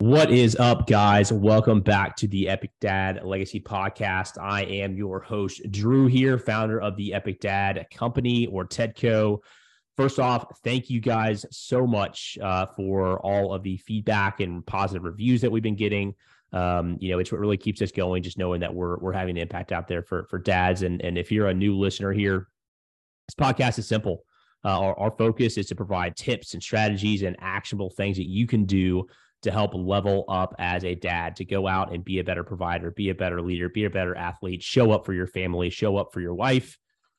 What is up, guys? Welcome back to the Epic Dad Legacy Podcast. I am your host, Drew, here, founder of the Epic Dad Company or TEDCO. First off, thank you guys so much uh, for all of the feedback and positive reviews that we've been getting. Um, you know, it's what really keeps us going, just knowing that we're we're having an impact out there for for dads. And and if you're a new listener here, this podcast is simple. Uh, our, our focus is to provide tips and strategies and actionable things that you can do to help level up as a dad, to go out and be a better provider, be a better leader, be a better athlete, show up for your family, show up for your wife,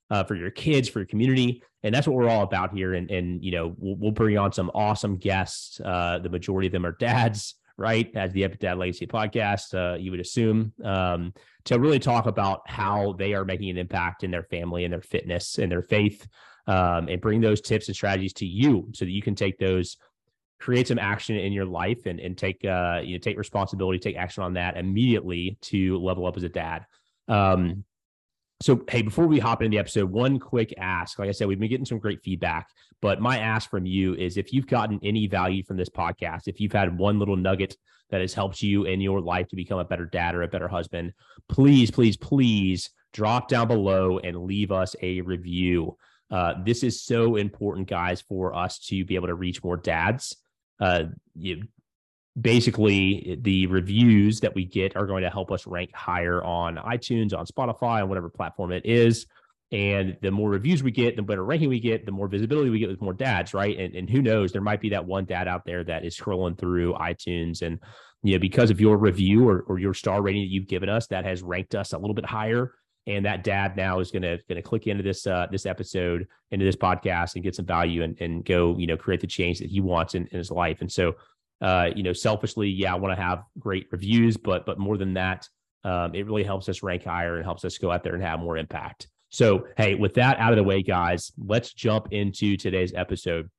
uh, for your kids, for your community. And that's what we're all about here. And, and you know, we'll, we'll bring on some awesome guests. Uh, the majority of them are dads, right? As the Epic Dad Legacy podcast, uh, you would assume, um, to really talk about how they are making an impact in their family and their fitness and their faith. Um, and bring those tips and strategies to you so that you can take those create some action in your life and, and take uh, you know take responsibility, take action on that immediately to level up as a dad. Um, so hey, before we hop into the episode, one quick ask. Like I said, we've been getting some great feedback, but my ask from you is if you've gotten any value from this podcast, if you've had one little nugget that has helped you in your life to become a better dad or a better husband, please, please, please drop down below and leave us a review. Uh, this is so important, guys, for us to be able to reach more dads uh, you, basically the reviews that we get are going to help us rank higher on iTunes, on Spotify, on whatever platform it is. And the more reviews we get, the better ranking we get, the more visibility we get with more dads, right? And, and who knows, there might be that one dad out there that is scrolling through iTunes and you know, because of your review or, or your star rating that you've given us, that has ranked us a little bit higher and that dad now is going to going to click into this uh, this episode into this podcast and get some value and and go you know create the change that he wants in, in his life. And so uh, you know selfishly yeah i want to have great reviews but but more than that um, it really helps us rank higher and helps us go out there and have more impact. So hey with that out of the way guys let's jump into today's episode.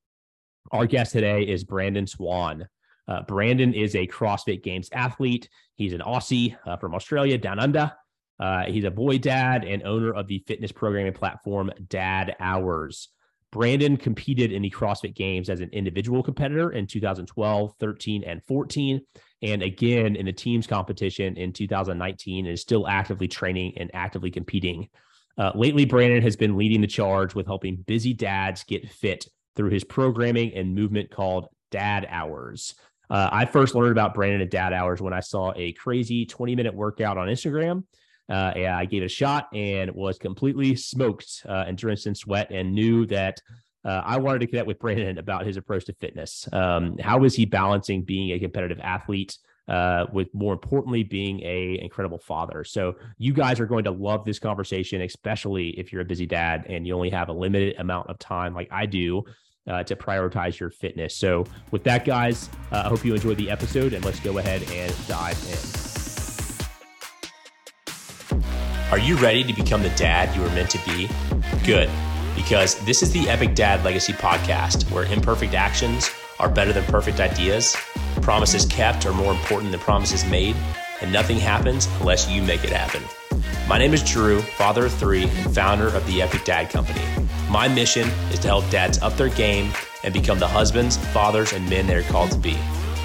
Our guest today is brandon swan. Uh, brandon is a crossfit games athlete. He's an aussie uh, from australia down under uh, he's a boy dad and owner of the fitness programming platform Dad Hours. Brandon competed in the CrossFit Games as an individual competitor in 2012, 13, and 14, and again in the teams competition in 2019, and is still actively training and actively competing. Uh, lately, Brandon has been leading the charge with helping busy dads get fit through his programming and movement called Dad Hours. Uh, I first learned about Brandon at Dad Hours when I saw a crazy 20 minute workout on Instagram uh, yeah, I gave it a shot and was completely smoked uh, and drenched in sweat and knew that uh, I wanted to connect with Brandon about his approach to fitness. Um, how is he balancing being a competitive athlete uh, with more importantly being a incredible father? So you guys are going to love this conversation, especially if you're a busy dad and you only have a limited amount of time, like I do. Uh, to prioritize your fitness. So, with that, guys, uh, I hope you enjoyed the episode and let's go ahead and dive in. Are you ready to become the dad you were meant to be? Good, because this is the Epic Dad Legacy podcast where imperfect actions are better than perfect ideas, promises kept are more important than promises made, and nothing happens unless you make it happen. My name is Drew, father of three and founder of the Epic Dad Company. My mission is to help dads up their game and become the husbands, fathers, and men they're called to be.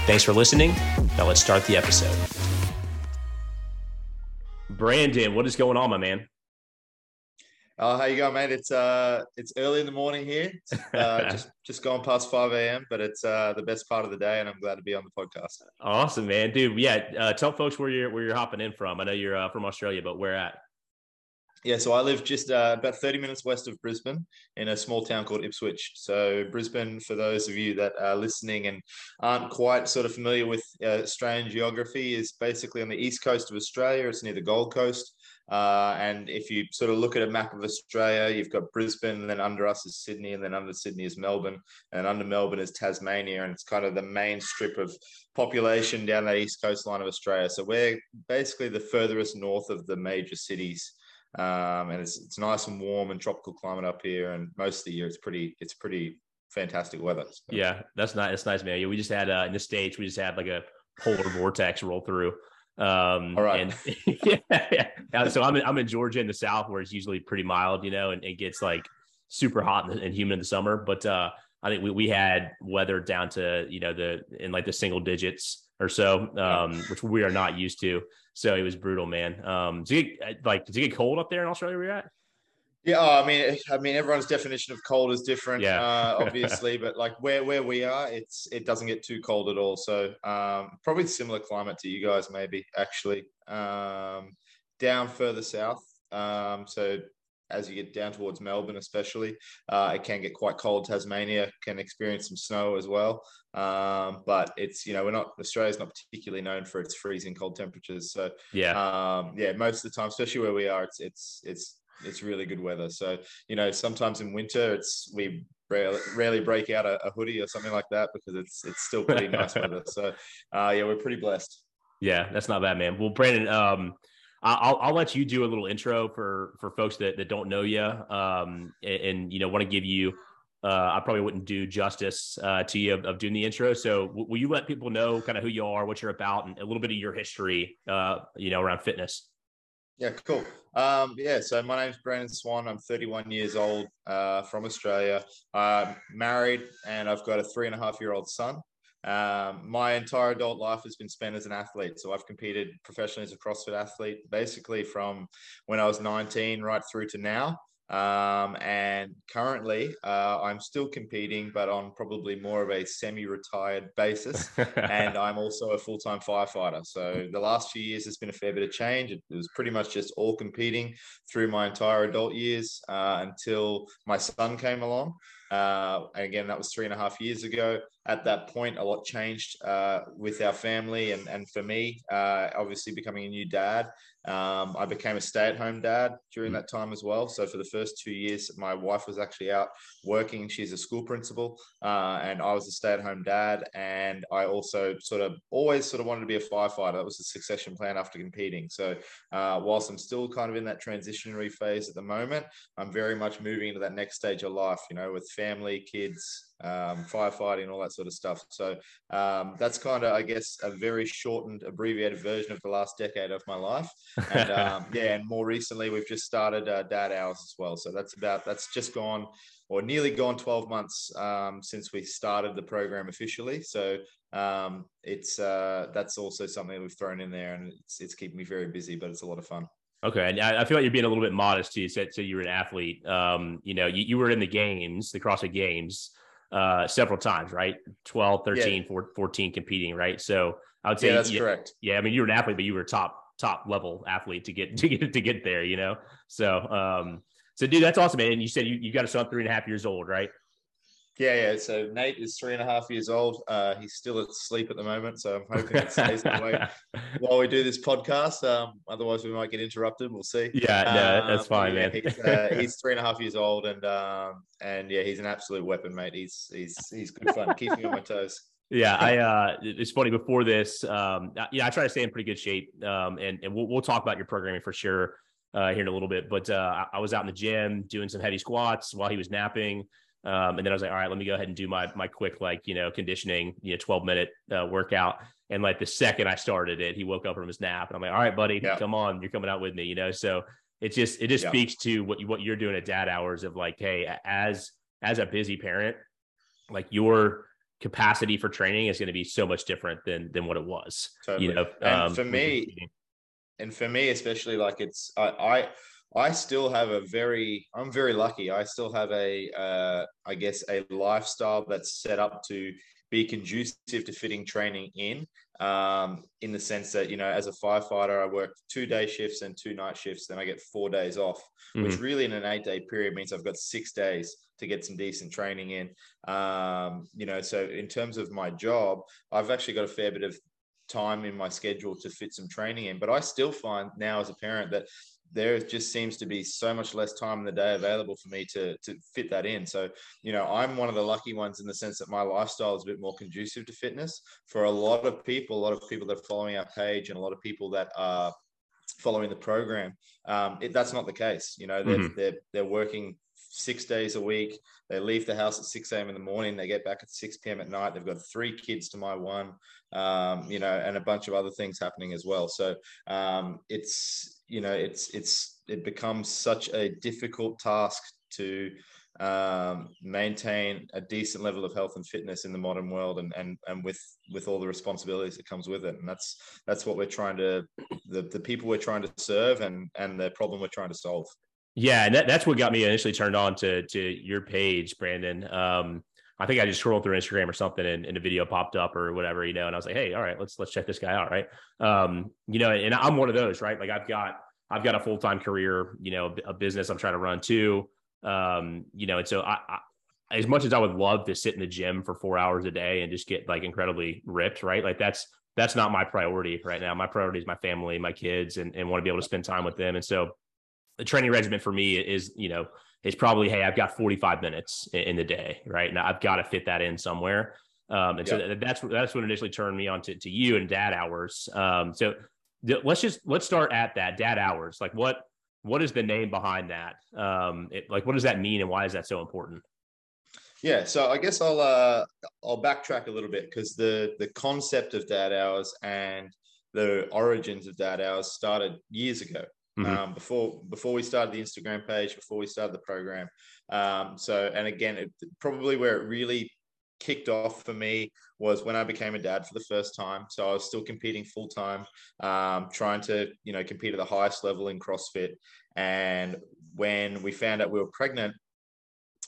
Thanks for listening. Now let's start the episode. Brandon, what is going on, my man? Oh, how you going, mate? It's uh, it's early in the morning here. Uh, just just gone past five a.m., but it's uh the best part of the day, and I'm glad to be on the podcast. Awesome, man, dude. Yeah, uh, tell folks where you're where you're hopping in from. I know you're uh, from Australia, but where at? Yeah, so I live just uh, about 30 minutes west of Brisbane in a small town called Ipswich. So, Brisbane, for those of you that are listening and aren't quite sort of familiar with uh, Australian geography, is basically on the east coast of Australia. It's near the Gold Coast. Uh, and if you sort of look at a map of Australia, you've got Brisbane, and then under us is Sydney, and then under Sydney is Melbourne, and under Melbourne is Tasmania, and it's kind of the main strip of population down that east coastline of Australia. So we're basically the furthest north of the major cities um, and it's it's nice and warm and tropical climate up here. And most of the year, it's pretty it's pretty fantastic weather. So. Yeah, that's nice. That's nice, man. We just had uh, in the states, we just had like a polar vortex roll through. Um, All right. And, yeah, yeah. So I'm in, I'm in Georgia in the South where it's usually pretty mild, you know, and it gets like super hot and, and humid in the summer. But uh, I think we, we had weather down to, you know, the, in like the single digits or so, um, which we are not used to. So it was brutal, man. Um, does it get, like does it get cold up there in Australia? Where you're at? Yeah, oh, I mean, I mean, everyone's definition of cold is different, yeah. uh, obviously, but like where where we are, it's it doesn't get too cold at all. So um, probably similar climate to you guys, maybe actually. Um, down further south, um, so as you get down towards Melbourne, especially, uh, it can get quite cold. Tasmania can experience some snow as well, um, but it's you know we're not Australia's not particularly known for its freezing cold temperatures. So yeah, um, yeah, most of the time, especially where we are, it's it's it's it's really good weather. So you know, sometimes in winter, it's we rarely, rarely break out a, a, hoodie or something like that because it's it's still pretty nice weather. So uh, yeah, we're pretty blessed. Yeah, that's not bad, man. Well, Brandon, um, I'll, I'll let you do a little intro for for folks that, that don't know you, um, and, and you know want to give you. Uh, I probably wouldn't do justice uh, to you of, of, doing the intro. So, w- will you let people know kind of who you are, what you're about, and a little bit of your history, uh, you know, around fitness? Yeah, cool. Um, yeah, so my name's Brandon Swan. I'm 31 years old uh, from Australia. I'm married and I've got a three and a half year old son. Um, my entire adult life has been spent as an athlete. So I've competed professionally as a CrossFit athlete, basically from when I was 19 right through to now. Um, and currently, uh, I'm still competing, but on probably more of a semi-retired basis. and I'm also a full-time firefighter. So the last few years has been a fair bit of change. It was pretty much just all competing through my entire adult years uh, until my son came along. Uh, again, that was three and a half years ago. At that point, a lot changed uh, with our family and, and for me, uh, obviously becoming a new dad. Um, I became a stay at home dad during mm. that time as well. So, for the first two years, my wife was actually out working. She's a school principal, uh, and I was a stay at home dad. And I also sort of always sort of wanted to be a firefighter. That was the succession plan after competing. So, uh, whilst I'm still kind of in that transitionary phase at the moment, I'm very much moving into that next stage of life, you know, with family, kids, um, firefighting, all that sort of stuff. So um, that's kind of, I guess, a very shortened, abbreviated version of the last decade of my life. And um, yeah, and more recently, we've just started uh, Dad Hours as well. So that's about that's just gone or nearly gone 12 months um, since we started the program officially. So um, it's uh, that's also something we've thrown in there, and it's it's keeping me very busy, but it's a lot of fun. Okay, and I feel like you're being a little bit modest too. You said so you were an athlete. Um, you know, you, you were in the games, the CrossFit Games uh, several times, right? 12, 13, yeah. 14 competing, right? So I would say yeah, that's yeah, correct. Yeah, I mean you were an athlete, but you were top top level athlete to get to get to get there, you know. So um, so dude, that's awesome, man. And you said you, you got a son three and a half years old, right? Yeah, yeah. So Nate is three and a half years old. Uh, he's still asleep at the moment, so I'm hoping it stays that way while we do this podcast. Um, otherwise, we might get interrupted. We'll see. Yeah, no, that's um, fine, yeah, man. He's, uh, he's, three and a half years old, and um, and yeah, he's an absolute weapon, mate. He's he's he's good fun. Keeps me on my toes. Yeah, I uh it's funny before this, um yeah, I try to stay in pretty good shape. Um and, and we'll we'll talk about your programming for sure uh here in a little bit. But uh I was out in the gym doing some heavy squats while he was napping. Um, and then I was like, all right, let me go ahead and do my my quick like you know conditioning, you know, twelve minute uh, workout. And like the second I started it, he woke up from his nap, and I'm like, all right, buddy, yeah. come on, you're coming out with me, you know. So it just it just yeah. speaks to what you what you're doing at dad hours of like, hey, as as a busy parent, like your capacity for training is going to be so much different than than what it was. Totally. You know, and um, for me, and for me especially, like it's I, I I still have a very, I'm very lucky. I still have a, uh, I guess, a lifestyle that's set up to be conducive to fitting training in, um, in the sense that, you know, as a firefighter, I work two day shifts and two night shifts, then I get four days off, mm-hmm. which really in an eight day period means I've got six days to get some decent training in. Um, you know, so in terms of my job, I've actually got a fair bit of time in my schedule to fit some training in. But I still find now as a parent that there just seems to be so much less time in the day available for me to to fit that in. So, you know, I'm one of the lucky ones in the sense that my lifestyle is a bit more conducive to fitness. For a lot of people, a lot of people that are following our page and a lot of people that are following the program, um, it, that's not the case. You know, they're, mm-hmm. they're, they're working six days a week. They leave the house at 6 a.m. in the morning. They get back at 6 p.m. at night. They've got three kids to my one, um, you know, and a bunch of other things happening as well. So um, it's, you know, it's, it's, it becomes such a difficult task to um, maintain a decent level of health and fitness in the modern world and and and with with all the responsibilities that comes with it. And that's that's what we're trying to the, the people we're trying to serve and and the problem we're trying to solve. Yeah and that, that's what got me initially turned on to to your page brandon. Um I think I just scrolled through Instagram or something and, and a video popped up or whatever, you know, and I was like, Hey, all right, let's, let's check this guy out. Right. Um, you know, and I'm one of those, right? Like I've got, I've got a full-time career, you know, a business I'm trying to run too. Um, you know, and so I, I, as much as I would love to sit in the gym for four hours a day and just get like incredibly ripped, right? Like that's that's not my priority right now. My priority is my family, my kids, and, and want to be able to spend time with them. And so the training regimen for me is, you know, is probably, hey, I've got 45 minutes in, the day, right? Now I've got to fit that in somewhere. Um, and so that's that's what initially turned me on to, to you and dad hours. Um, so let's just let's start at that dad hours. Like what what is the name behind that? Um, it, like, what does that mean, and why is that so important? Yeah, so I guess I'll uh, I'll backtrack a little bit because the the concept of dad hours and the origins of dad hours started years ago. Mm-hmm. Um, before before we started the Instagram page, before we started the program. Um, so, and again, it, probably where it really kicked off for me was when I became a dad for the first time. So I was still competing full time, um, trying to you know compete at the highest level in CrossFit. And when we found out we were pregnant,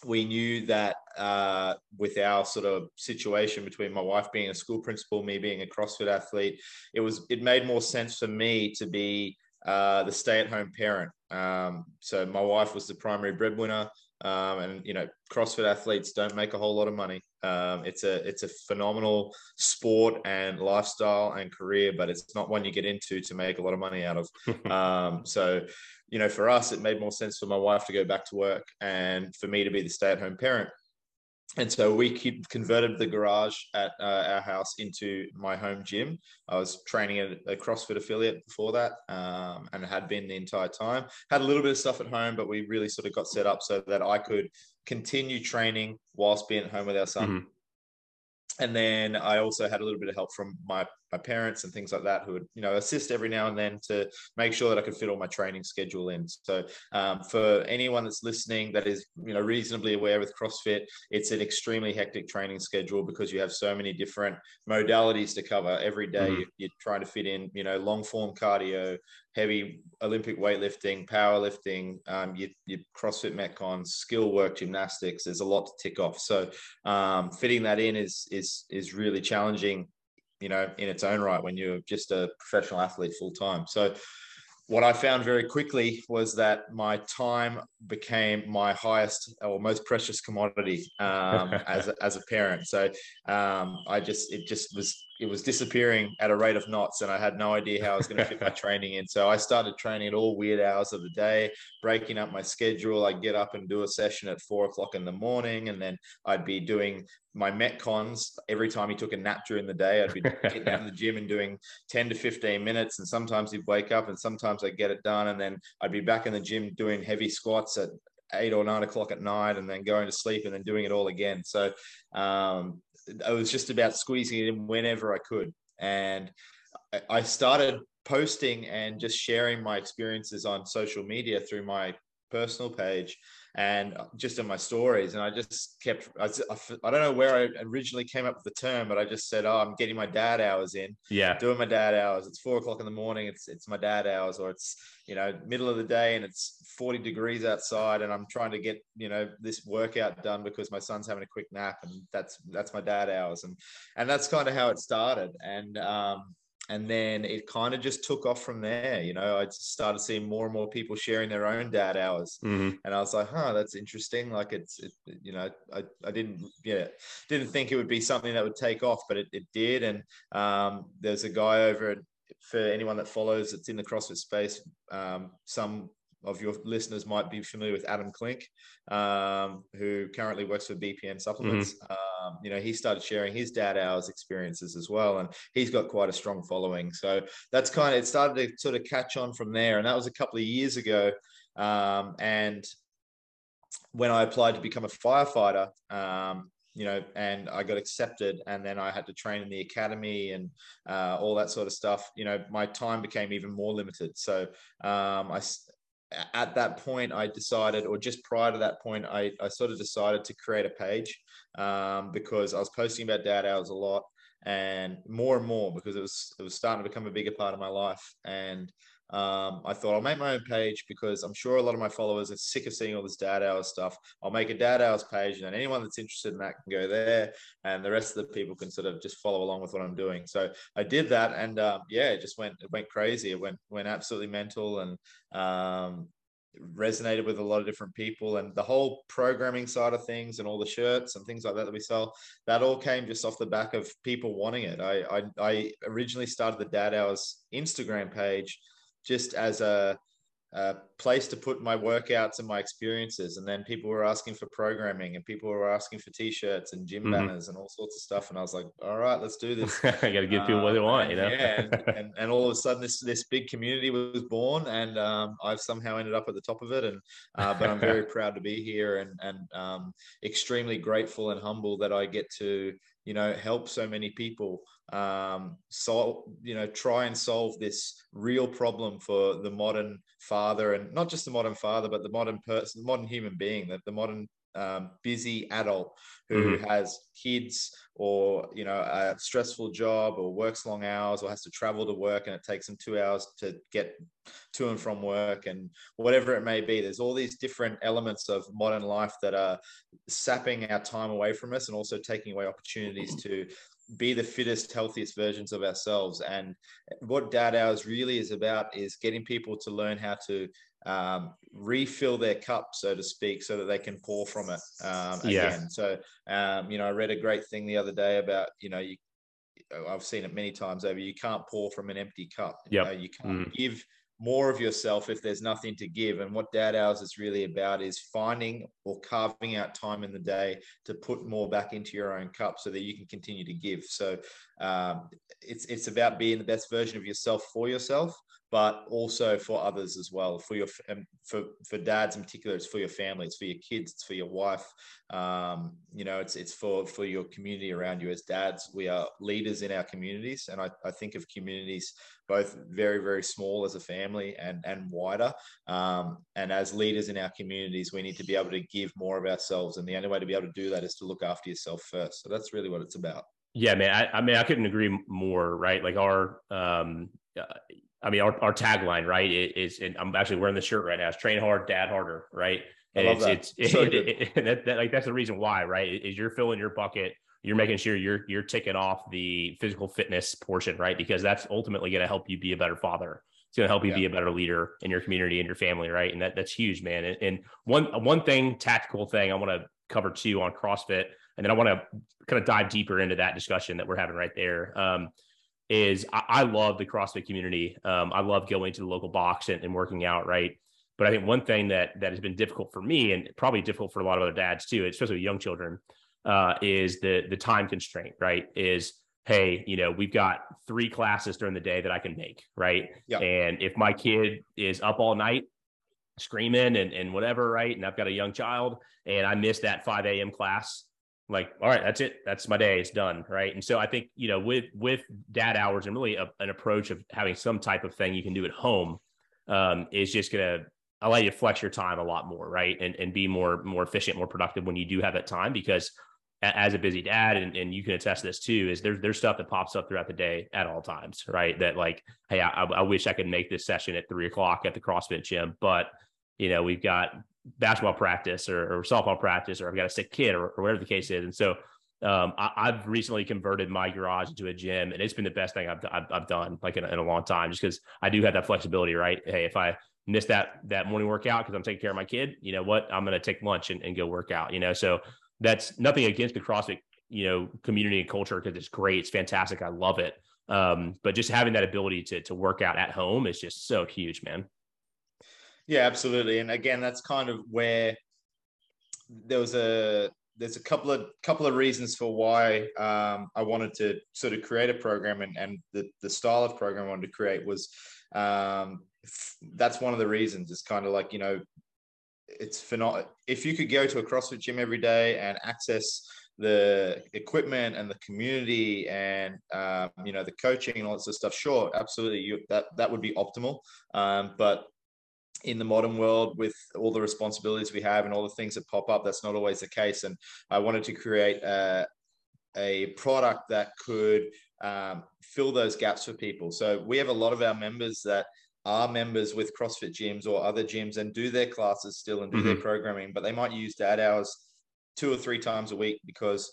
we knew that uh, with our sort of situation between my wife being a school principal, me being a CrossFit athlete, it was it made more sense for me to be uh, the stay-at-home parent. Um, so my wife was the primary breadwinner. Um, and you know, CrossFit athletes don't make a whole lot of money. Um, it's a it's a phenomenal sport and lifestyle and career, but it's not one you get into to make a lot of money out of. um, so, you know, for us, it made more sense for my wife to go back to work and for me to be the stay at home parent and so we converted the garage at uh, our house into my home gym. I was training at a CrossFit affiliate before that, um, and had been the entire time. Had a little bit of stuff at home, but we really sort of got set up so that I could continue training whilst being at home with our son. Mm-hmm and then I also had a little bit of help from my my parents and things like that who would you know assist every now and then to make sure that I could fit all my training schedule in. So um, for anyone that's listening that is you know reasonably aware with CrossFit, it's an extremely hectic training schedule because you have so many different modalities to cover every day. Mm-hmm. You're trying to fit in you know long form cardio, heavy Olympic weightlifting, powerlifting, um, your, your CrossFit Metcons, skill work, gymnastics. There's a lot to tick off. So um, fitting that in is is is really challenging, you know, in its own right when you're just a professional athlete full time. So what I found very quickly was that my time became my highest or most precious commodity um, as, a, as a parent. So um, I just, it just was, it was disappearing at a rate of knots and I had no idea how I was going to fit my training in. So I started training at all weird hours of the day, breaking up my schedule. I'd get up and do a session at four o'clock in the morning and then I'd be doing my metcons every time he took a nap during the day i'd be getting down to the gym and doing 10 to 15 minutes and sometimes he'd wake up and sometimes i'd get it done and then i'd be back in the gym doing heavy squats at eight or nine o'clock at night and then going to sleep and then doing it all again so um, i was just about squeezing it in whenever i could. And i started posting and just sharing my experiences on social media through my personal page and just in my stories. And I just kept, I, I, don't know where I originally came up with the term, but I just said, oh, I'm getting my dad hours in. Yeah. Doing my dad hours. It's four o'clock in the morning. It's, it's my dad hours or it's, you know, middle of the day and it's 40 degrees outside and I'm trying to get, you know, this workout done because my son's having a quick nap and that's, that's my dad hours. And, and that's kind of how it started. And, um, and then it kind of just took off from there. You know, I started seeing more and more people sharing their own dad hours, mm-hmm. and I was like, "Huh, that's interesting." Like it's, it, you know, I, I didn't, yeah, didn't think it would be something that would take off, but it, it did. And um, there's a guy over for anyone that follows, it's in the CrossFit space. Um, some of your listeners might be familiar with Adam Klink, um, who currently works for BPN Supplements. Mm-hmm. Um, you know, he started sharing his dad hours experiences as well, and he's got quite a strong following. So that's kind of it started to sort of catch on from there, and that was a couple of years ago. Um, and when I applied to become a firefighter, um, you know, and I got accepted, and then I had to train in the academy and uh, all that sort of stuff. You know, my time became even more limited. So um, I at that point, I decided, or just prior to that point, I, I sort of decided to create a page um, because I was posting about dad hours a lot and more and more because it was it was starting to become a bigger part of my life. And um, I thought I'll make my own page because I'm sure a lot of my followers are sick of seeing all this dad hours stuff. I'll make a dad hours page, and then anyone that's interested in that can go there, and the rest of the people can sort of just follow along with what I'm doing. So I did that, and um, yeah, it just went it went crazy. It went went absolutely mental, and um, resonated with a lot of different people and the whole programming side of things and all the shirts and things like that that we sell that all came just off the back of people wanting it i i, I originally started the dad hours instagram page just as a a place to put my workouts and my experiences. And then people were asking for programming and people were asking for t-shirts and gym mm-hmm. banners and all sorts of stuff. And I was like, all right, let's do this. I got to give people what they want, you know? yeah. And, and, and, all of a sudden this, this big community was born and um, I've somehow ended up at the top of it. And, uh, but I'm very proud to be here and, and um, extremely grateful and humble that I get to, you know, help so many people um, solve, you know, try and solve this real problem for the modern father, and not just the modern father, but the modern person, the modern human being, that the modern um, busy adult who mm-hmm. has kids or you know a stressful job or works long hours or has to travel to work and it takes them two hours to get to and from work and whatever it may be there's all these different elements of modern life that are sapping our time away from us and also taking away opportunities to be the fittest, healthiest versions of ourselves. And what Dad Hours really is about is getting people to learn how to um, refill their cup, so to speak, so that they can pour from it um, again. Yeah. So, um, you know, I read a great thing the other day about, you know, you, I've seen it many times over. You can't pour from an empty cup. Yep. You, know, you can't mm. give more of yourself if there's nothing to give. And what Dad Hours is really about is finding or carving out time in the day to put more back into your own cup so that you can continue to give. So um, it's it's about being the best version of yourself for yourself, but also for others as well. For your um, for for dads in particular, it's for your family, it's for your kids, it's for your wife. Um, you know, it's it's for for your community around you. As dads, we are leaders in our communities, and I, I think of communities both very very small as a family and and wider. Um, and as leaders in our communities, we need to be able to give more of ourselves, and the only way to be able to do that is to look after yourself first. So that's really what it's about. Yeah, man. I, I mean, I couldn't agree more. Right, like our um, uh, I mean, our, our tagline, right, is, and I'm actually wearing the shirt right now. It's train hard, dad harder, right? And it's, that. it's, so it, it, it, that, that, like, that's the reason why, right? Is you're filling your bucket you're making sure you're you're ticking off the physical fitness portion, right? Because that's ultimately going to help you be a better father. It's going to help you yeah. be a better leader in your community and your family, right? And that that's huge, man. And, and one one thing, tactical thing, I want to cover too on CrossFit, and then I want to kind of dive deeper into that discussion that we're having right there. Um, is I, I, love the CrossFit community. Um, I love going to the local box and, and working out, right? But I think one thing that that has been difficult for me, and probably difficult for a lot of other dads too, especially with young children, uh, is the the time constraint, right? Is hey, you know, we've got three classes during the day that I can make, right? Yep. And if my kid is up all night screaming and, and whatever, right? And I've got a young child and I miss that 5 a.m. class, like, all right, that's it. That's my day. It's done. Right. And so I think, you know, with with dad hours and really a, an approach of having some type of thing you can do at home um, is just gonna allow you to flex your time a lot more, right? And and be more more efficient, more productive when you do have that time because as a busy dad, and, and you can attest to this too, is there's there's stuff that pops up throughout the day at all times, right? That like, hey, I, I wish I could make this session at three o'clock at the CrossFit gym, but you know, we've got basketball practice or, or softball practice, or I've got a sick kid, or, or whatever the case is. And so um, I, have recently converted my garage into a gym, and it's been the best thing I've I've, I've done like in a, in a long time, just because I do have that flexibility, right? Hey, if I miss that that morning workout because I'm taking care of my kid, you know what? I'm going to take lunch and, and go work out. You know, so that's nothing against the CrossFit, you know, community and culture because it's great. It's fantastic. I love it. Um, but just having that ability to to work out at home is just so huge, man. Yeah, absolutely. And again, that's kind of where there was a there's a couple of couple of reasons for why um, I wanted to sort of create a program and, and the, the style of program I wanted to create was um, that's one of the reasons. It's kind of like you know it's phenomenal. If you could go to a CrossFit gym every day and access the equipment and the community and um, you know the coaching and all that sort of stuff, sure, absolutely, you, that that would be optimal. Um, but in the modern world with all the responsibilities we have and all the things that pop up that's not always the case and i wanted to create a, a product that could um, fill those gaps for people so we have a lot of our members that are members with CrossFit gyms or other gyms and do their classes still and do mm-hmm. their programming, but they might use dad hours two or three times a week because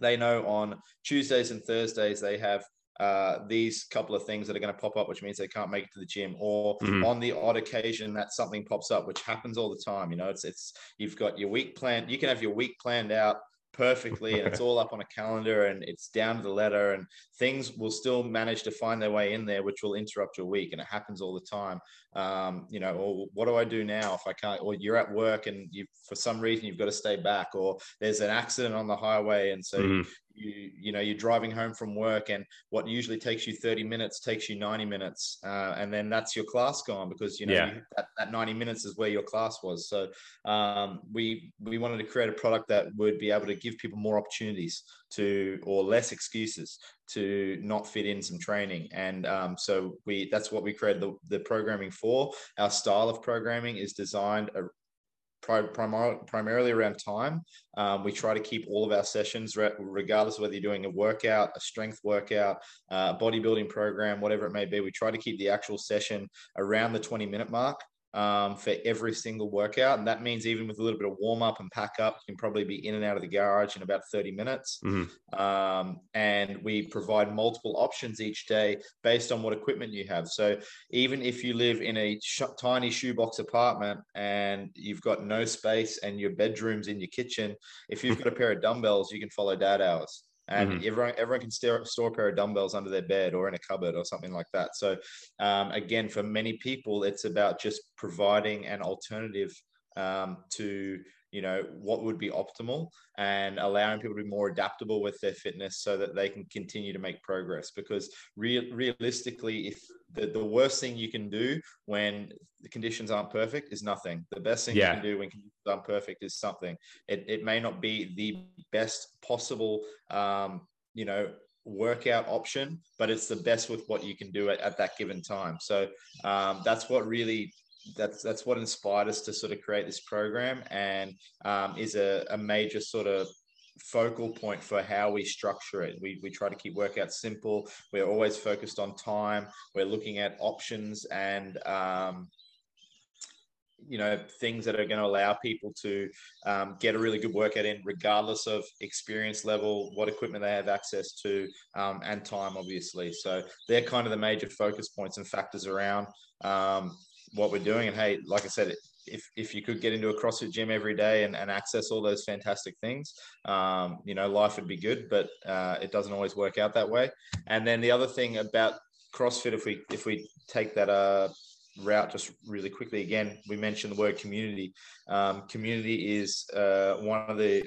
they know on Tuesdays and Thursdays they have uh, these couple of things that are going to pop up, which means they can't make it to the gym, or mm-hmm. on the odd occasion that something pops up, which happens all the time. You know, it's it's you've got your week planned. You can have your week planned out perfectly and it's all up on a calendar and it's down to the letter and things will still manage to find their way in there which will interrupt your week and it happens all the time um, you know or what do i do now if i can't or you're at work and you for some reason you've got to stay back or there's an accident on the highway and so mm-hmm you you know you're driving home from work and what usually takes you 30 minutes takes you 90 minutes uh, and then that's your class gone because you know yeah. you, that, that 90 minutes is where your class was. So um, we we wanted to create a product that would be able to give people more opportunities to or less excuses to not fit in some training. And um, so we that's what we created the, the programming for. Our style of programming is designed primarily, primarily around time. Um, we try to keep all of our sessions, regardless of whether you're doing a workout, a strength workout, uh, bodybuilding program, whatever it may be. We try to keep the actual session around the 20 minute mark um, for every single workout. And that means even with a little bit of warm up and pack up, you can probably be in and out of the garage in about 30 minutes. Mm-hmm. Um, and we provide multiple options each day based on what equipment you have. So even if you live in a sh- tiny shoebox apartment and you've got no space and your bedroom's in your kitchen, if you've got a pair of dumbbells, you can follow dad hours and mm-hmm. everyone everyone can store, store a pair of dumbbells under their bed or in a cupboard or something like that. So um, again, for many people, it's about just providing an alternative um, to you know what would be optimal and allowing people to be more adaptable with their fitness so that they can continue to make progress because real, realistically if the, the worst thing you can do when the conditions aren't perfect is nothing the best thing yeah. you can do when conditions aren't perfect is something it, it may not be the best possible um, you know workout option, but it's the best with what you can do at, at that given time. So um, that's what really that's that's what inspired us to sort of create this program and um, is a, a major sort of focal point for how we structure it. We, we try to keep workouts simple. We're always focused on time. We're looking at options and um, you know things that are going to allow people to um, get a really good workout in regardless of experience level what equipment they have access to um, and time obviously so they're kind of the major focus points and factors around um, what we're doing. And hey, like I said, if if you could get into a CrossFit gym every day and, and access all those fantastic things, um, you know, life would be good. But uh, it doesn't always work out that way. And then the other thing about CrossFit, if we if we take that uh, route just really quickly again, we mentioned the word community. Um, community is uh, one of the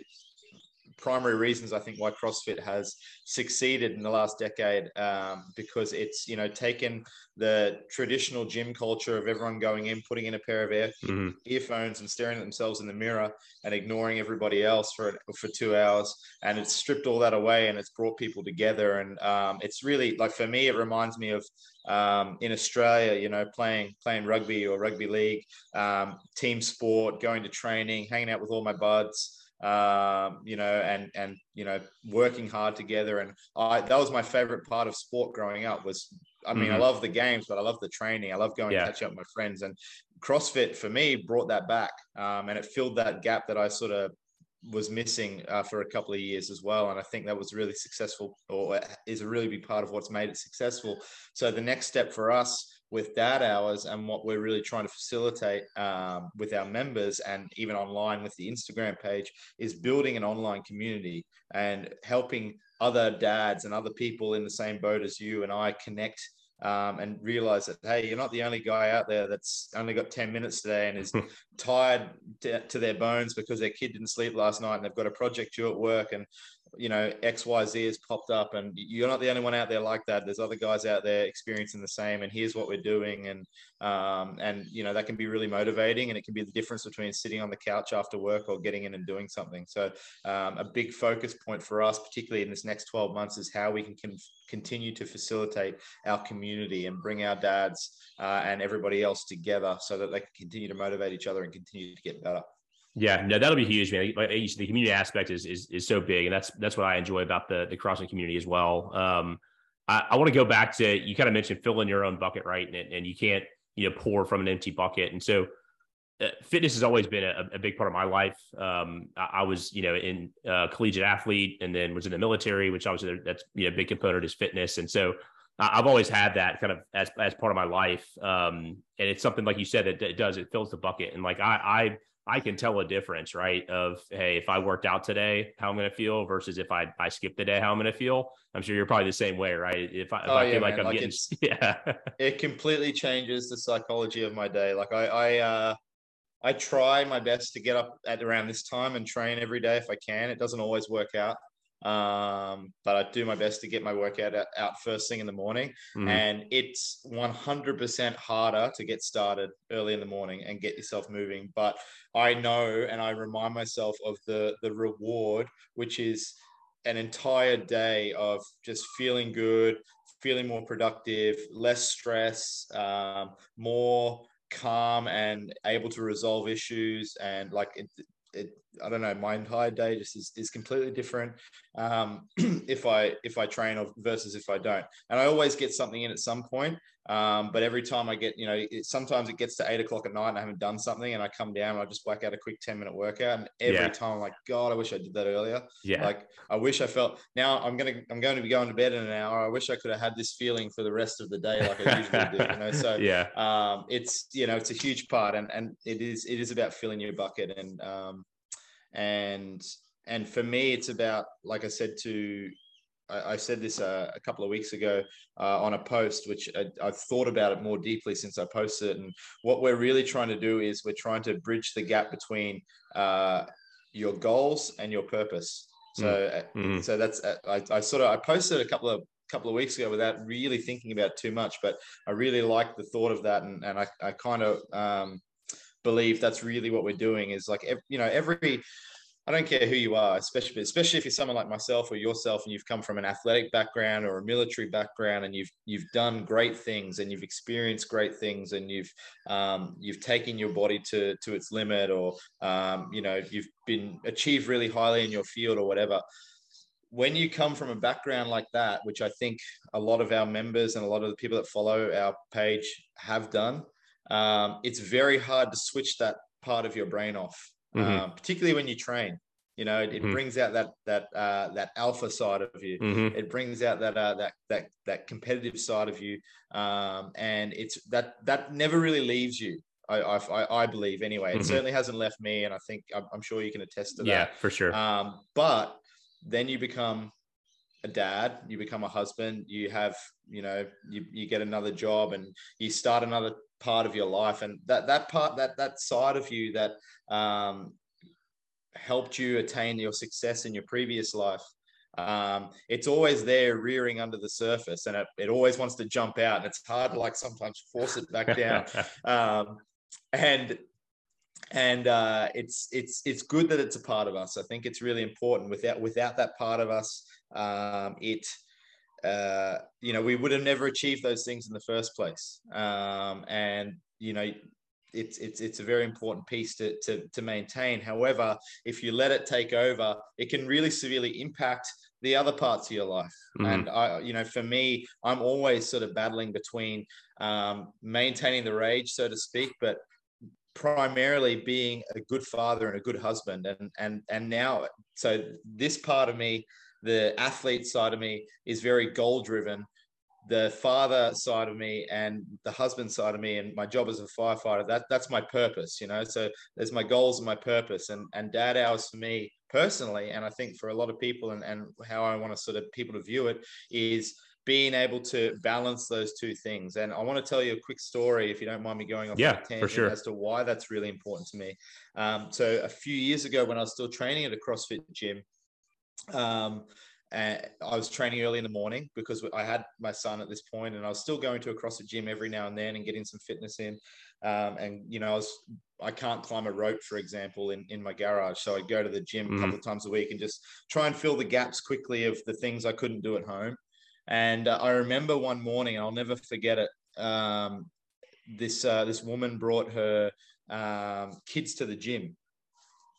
primary reasons I think why CrossFit has succeeded in the last decade um, because it's you know taken the traditional gym culture of everyone going in, putting in a pair of ear, mm-hmm. earphones and staring at themselves in the mirror and ignoring everybody else for for two hours, and it's stripped all that away and it's brought people together and um, it's really like for me it reminds me of um, in Australia, you know, playing playing rugby or rugby league, um, team sport, going to training, hanging out with all my buds um, you know, and and you know, working hard together. And I that was my favorite part of sport growing up. Was I mean, mm-hmm. I love the games, but I love the training. I love going yeah. to catch up with my friends. And CrossFit for me brought that back, um, and it filled that gap that I sort of was missing uh, for a couple of years as well. And I think that was really successful, or is a really big part of what's made it successful. So the next step for us with dad hours and what we're really trying to facilitate um, with our members and even online with the Instagram page is building an online community and helping other dads and other people in the same boat as you and I connect um, and realize that hey you're not the only guy out there that's only got 10 minutes today and is tired to, to, their bones because their kid didn't sleep last night and they've got a project due at work and you know xyz has popped up and you're not the only one out there like that. There's other guys out there experiencing the same and here's what we're doing and um, and you know that can be really motivating and it can be the difference between sitting on the couch after work or getting in and doing something. So um, a big focus point for us particularly in this next 12 months is how we can con- continue to facilitate our community and bring our dads uh, and everybody else together so that they can continue to motivate each other and continue to get better yeah, no, that'll be huge, man. Like the community aspect is is is so big, and that's that's what I enjoy about the the CrossFit community as well. Um, I, I want to go back to you kind of mentioned filling your own bucket, right? And and you can't you know pour from an empty bucket, and so uh, fitness has always been a, a, big part of my life. Um, I, I, was, you know, in uh, collegiate athlete, and then was in the military, which obviously that's you know a big component is fitness, and so I've always had that kind of as as part of my life. Um, and it's something like you said, that it does it fills the bucket, and like I I I can tell a difference, right? Of hey, if I worked out today, how I'm going to feel versus if I I skip the day, how I'm going to feel. I'm sure you're probably the same way, right? If I, if oh, I yeah, feel man. like I'm like getting yeah, it completely changes the psychology of my day. Like I I uh I try my best to get up at around this time and train every day if I can. It doesn't always work out. Um, but I do my best to get my workout out first thing in the morning. Mm. And it's 100% harder to get started early in the morning and get yourself moving. But I know and I remind myself of the, the reward, which is an entire day of just feeling good, feeling more productive, less stress, um, more calm and able to resolve issues and like it, I don't know, my entire day just is, is completely different um, if I if I train or versus if I don't. And I always get something in at some point. Um, but every time I get, you know, it, sometimes it gets to eight o'clock at night and I haven't done something and I come down and I just whack out a quick 10 minute workout. And every yeah. time I'm like, God, I wish I did that earlier. Yeah. Like I wish I felt now I'm going to, I'm going to be going to bed in an hour. I wish I could have had this feeling for the rest of the day. Like I usually do, you know? So yeah, um, it's, you know, it's a huge part and, and it is, it is about filling your bucket and, um, and, and for me, it's about, like I said to I, I said this uh, a couple of weeks ago uh, on a post, which I, I've thought about it more deeply since I posted it. And what we're really trying to do is we're trying to bridge the gap between uh, your goals and your purpose. So, mm-hmm. so that's uh, I, I sort of I posted a couple of couple of weeks ago without really thinking about too much, but I really like the thought of that, and, and I, I kind of um, believe that's really what we're doing. Is like you know every I don't care who you are, especially especially if you're someone like myself or yourself, and you've come from an athletic background or a military background, and you've you've done great things and you've experienced great things, and you've um, you've taken your body to to its limit, or um, you know you've been achieved really highly in your field or whatever. When you come from a background like that, which I think a lot of our members and a lot of the people that follow our page have done, um, it's very hard to switch that part of your brain off mm-hmm. um, particularly when you train. You know, it, mm-hmm. brings out that that uh, that alpha side of you. Mm-hmm. It brings out that uh, that that that competitive side of you, um, and it's that that never really leaves you. I, I, I believe anyway. It mm-hmm. certainly hasn't left me, and I think I'm, I'm sure you can attest to that. Yeah, for sure. Um, but then you become a dad, you become a husband, you have, you know, you, you get another job and you start another part of your life. And that, that part, that, that side of you that um, helped you attain your success in your previous life, um, it's always there rearing under the surface and it, it always wants to jump out and it's hard to like sometimes force it back down. um, and and uh, it's it's it's good that it's a part of us. I think it's really important. Without without that part of us, um, it uh, you know we would have never achieved those things in the first place. Um, and you know it's it's it's a very important piece to, to to maintain. However, if you let it take over, it can really severely impact the other parts of your life. Mm-hmm. And I, you know, for me, I'm always sort of battling between um, maintaining the rage, so to speak, but primarily being a good father and a good husband and and and now so this part of me the athlete side of me is very goal driven the father side of me and the husband side of me and my job as a firefighter that that's my purpose you know so there's my goals and my purpose and and dad hours for me personally and i think for a lot of people and and how i want to sort of people to view it is being able to balance those two things. And I want to tell you a quick story, if you don't mind me going off yeah, for sure. as to why that's really important to me. Um, so a few years ago, when I was still training at a CrossFit gym, Um, and I was training early in the morning because I had my son at this point, and I was still going to a CrossFit gym every now and then and getting some fitness in. Um, and you know, I was I can't climb a rope, for example, in, in my garage. So I go to the gym a couple of times a week and just try and fill the gaps quickly of the things I couldn't do at home. And uh, I remember one morning, I'll never forget it. Um, this uh, this woman brought her um, kids to the gym.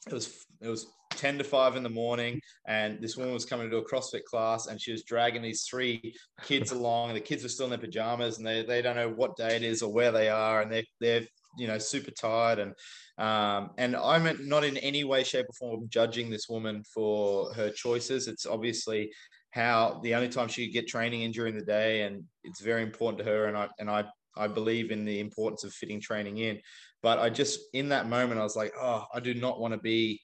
It was it was 10 to 5 in the morning and this woman was coming to do a CrossFit class and she was dragging these three kids along and the kids were still in their pajamas and they, they don't know what day it is or where they are and they're, they're you know super tired and um, and I'm not in any way shape or form judging this woman for her choices. It's obviously how the only time she could get training in during the day and it's very important to her and I and I I believe in the importance of fitting training in. But I just in that moment I was like oh I do not want to be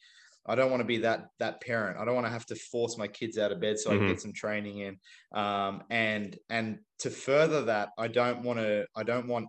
I don't want to be that that parent. I don't want to have to force my kids out of bed so mm-hmm. I can get some training in. Um, and and to further that, I don't want to. I don't want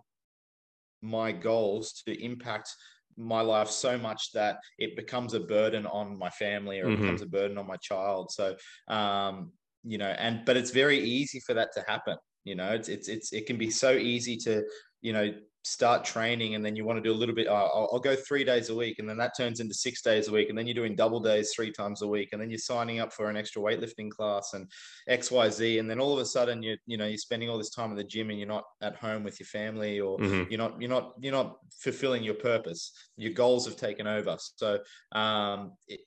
my goals to impact my life so much that it becomes a burden on my family or mm-hmm. it becomes a burden on my child. So um, you know, and but it's very easy for that to happen. You know, it's it's it's it can be so easy to you know start training and then you want to do a little bit uh, I'll, I'll, go three days a week and then that turns into six days a week and then you're doing double days three times a week and then you're signing up for an extra weightlifting class and xyz and then all of a sudden you you know you're spending all this time at the gym and you're not at home with your family or mm-hmm. you're not you're not you're not fulfilling your purpose your goals have taken over so um, it,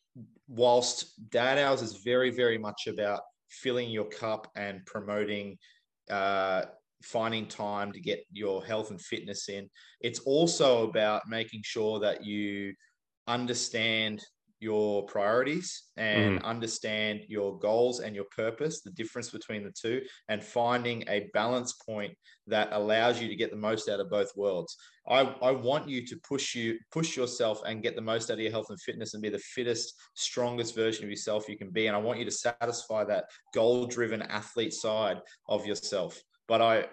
whilst dad hours is very very much about filling your cup and promoting uh, finding time to get your health and fitness in. It's also about making sure that you understand your priorities and mm. understand your goals and your purpose, the difference between the two, and finding a balance point that allows you to get the most out of both worlds. I, I want you to push you, push yourself and get the most out of your health and fitness and be the fittest, strongest version of yourself you can be. And I want you to satisfy that goal driven athlete side of yourself but I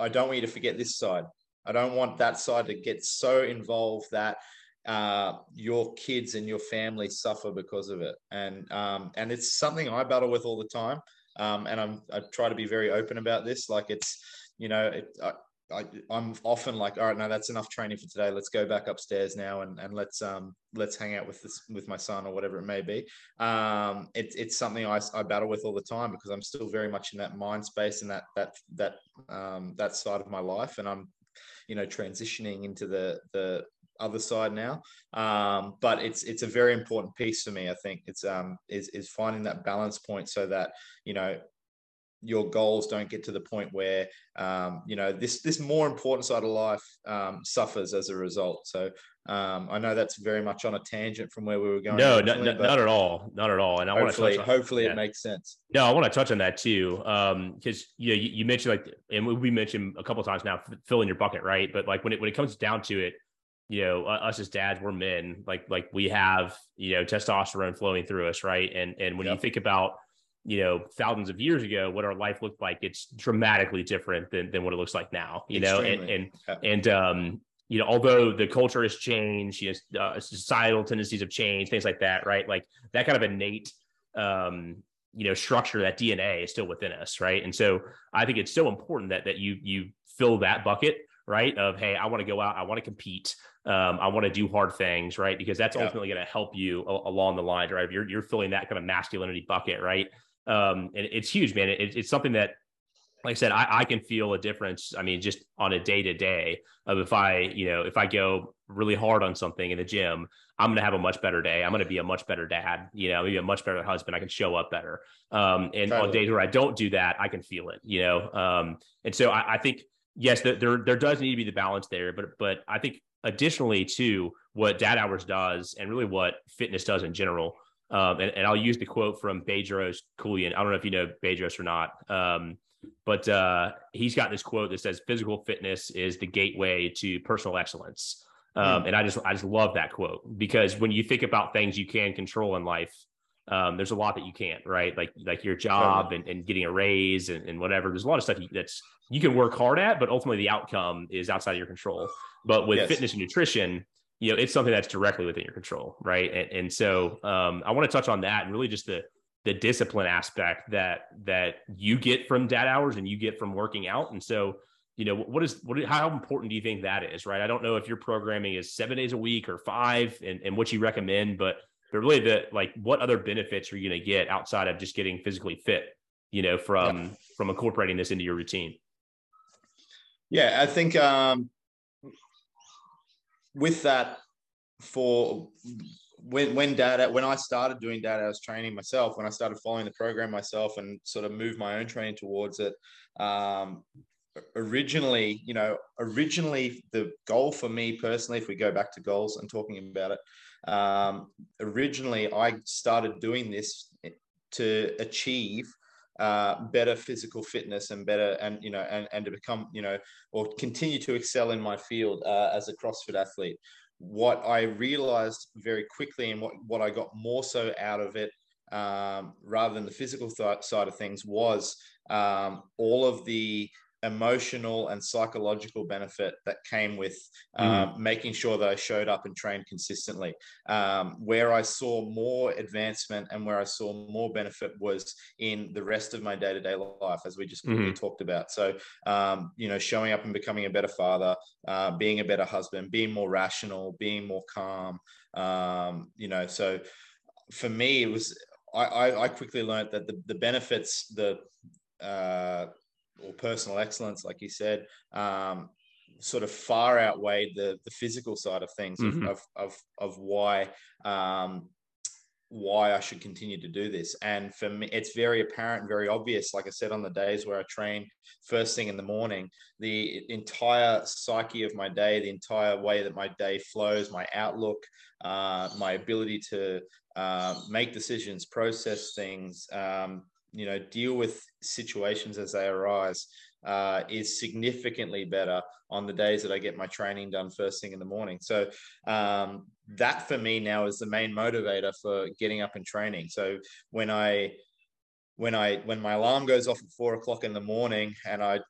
I don't want you to forget this side. I don't want that side to get so involved that uh, your kids and your family suffer because of it. And um, and it's something I battle with all the time. Um, and I'm I try to be very open about this. Like it's you know it, I, am often like, all right, no, that's enough training for today. Let's go back upstairs now and, and let's um let's hang out with this with my son or whatever it may be. Um, it's it's something I, I battle with all the time because I'm still very much in that mind space and that that that um that side of my life, and I'm you know transitioning into the the other side now. Um, but it's it's a very important piece for me. I think it's um is is finding that balance point so that you know your goals don't get to the point where um, you know this this more important side of life um, suffers as a result. So um, I know that's very much on a tangent from where we were going. No, not, not at all, not at all. And I want to touch on, hopefully yeah. it makes sense. No, I want to touch on that too, because um, you, know, you, you mentioned like, and we mentioned a couple times now, filling your bucket, right? But like when it when it comes down to it, you know, us as dads, we're men. Like like we have you know testosterone flowing through us, right? And and when yep. you think about you know thousands of years ago what our life looked like it's dramatically different than, than what it looks like now you Extremely. know and and yeah. and um you know although the culture has changed you know uh, societal tendencies have changed things like that right like that kind of innate um you know structure that dna is still within us right and so i think it's so important that that you you fill that bucket right of hey i want to go out i want to compete um, i want to do hard things right because that's yeah. ultimately going to help you a- along the line right you're, you're filling that kind of masculinity bucket right um, and it's huge, man. It, it's something that, like I said, I, I can feel a difference. I mean, just on a day to day of if I, you know, if I go really hard on something in the gym, I'm going to have a much better day. I'm going to be a much better dad, you know, maybe a much better husband. I can show up better. Um, and totally. on days where I don't do that, I can feel it, you know? Um, and so I, I think, yes, there, there, there does need to be the balance there, but, but I think additionally to what dad hours does and really what fitness does in general, um, and, and, I'll use the quote from Bedros Keuilian. I don't know if you know Bedros or not, um, but uh, he's got this quote that says, "Physical fitness is the gateway to personal excellence." Um, mm. And I just I just love that quote because when you think about things you can control in life, um, there's a lot that you can't, right? Like like your job and, and getting a raise and, and whatever. There's a lot of stuff that's you can work hard at, but ultimately the outcome is outside of your control. But with yes. fitness and nutrition, you know, it's something that's directly within your control, right? And, and so um, I want to touch on that and really just the the discipline aspect that that you get from dad hours and you get from working out. And so, you know, what is what how important do you think that is, right? I don't know if your programming is seven days a week or five and, and what you recommend, but but really the like what other benefits are you going to get outside of just getting physically fit, you know, from yeah. from incorporating this into your routine? Yeah, I think um with that for when when dad hours when I started doing dad hours, I was training myself. When I started following the program myself and sort of moved my own training towards it, um, originally, you know, originally the goal for me personally, if we go back to goals and talking about it, um, originally I started doing this to achieve uh, better physical fitness and better and you know and, and to become you know or continue to excel in my field uh, as a CrossFit athlete. What I realized very quickly and what, what I got more so out of it um, rather than the physical th- side of things was um, all of the emotional and psychological benefit that came with um, mm-hmm. making sure that I showed up and trained consistently. Um, where I saw more advancement and where I saw more benefit was in the rest of my day to day life, as we just mm-hmm. talked about. So, um, you know, showing up and becoming a better father, uh, being a better husband, being more rational, being more calm. Um, you know, so for me, it was I, I, quickly learned that the, the benefits, the uh, or personal excellence, like you said, um, sort of far outweighed the the physical side of things mm-hmm. of, of of why um, why I should continue to do this. And for me, it's very apparent, very obvious. Like I said, on the days where I train first thing in the morning, the entire psyche of my day, the entire way that my day flows, my outlook, uh, my ability to uh, make decisions, process things, um, you know deal with situations as they arise uh, is significantly better on the days that I get my training done first thing in the morning. So um, that for me now is the main motivator for getting up and training. So when I when I when my alarm goes off at four o'clock in the morning and I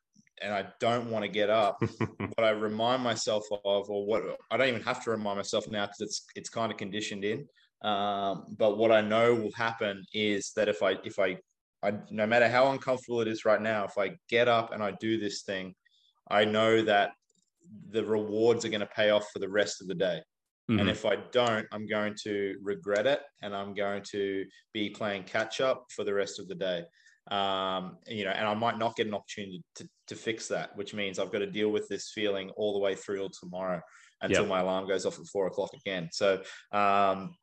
and I don't want to get up, what I remind myself of, or what I don't even have to remind myself now because it's it's kind of conditioned in. Um, but what I know will happen is that if I if I I, no matter how uncomfortable it is right now, if I get up and I do this thing, I know that the rewards are going to pay off for the rest of the day. Mm-hmm. And if I don't, I'm going to regret it and I'm going to be playing catch up for the rest of the day. Um, you know, and I might not get an opportunity to, to fix that, which means I've got to deal with this feeling all the way through till tomorrow until yep. my alarm goes off at four o'clock again. So, um,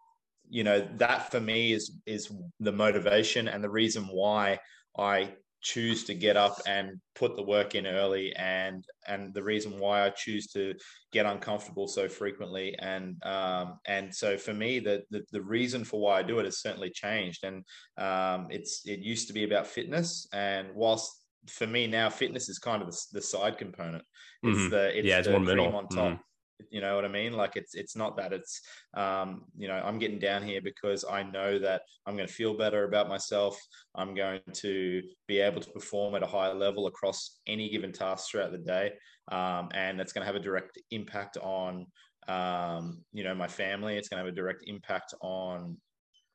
you know that for me is is the motivation and the reason why I choose to get up and put the work in early and and the reason why I choose to get uncomfortable so frequently. And um, and so for me the, the, the reason for why I do it has certainly changed. And um, it's it used to be about fitness. And whilst for me now fitness is kind of the, the side component. It's mm-hmm. the it's yeah it's the more middle on top. mm-hmm you know what I mean? Like it's it's not that it's um, you know I'm getting down here because I know that I'm going to feel better about myself. I'm going to be able to perform at a higher level across any given task throughout the day, um, and it's going to have a direct impact on um, you know my family. It's going to have a direct impact on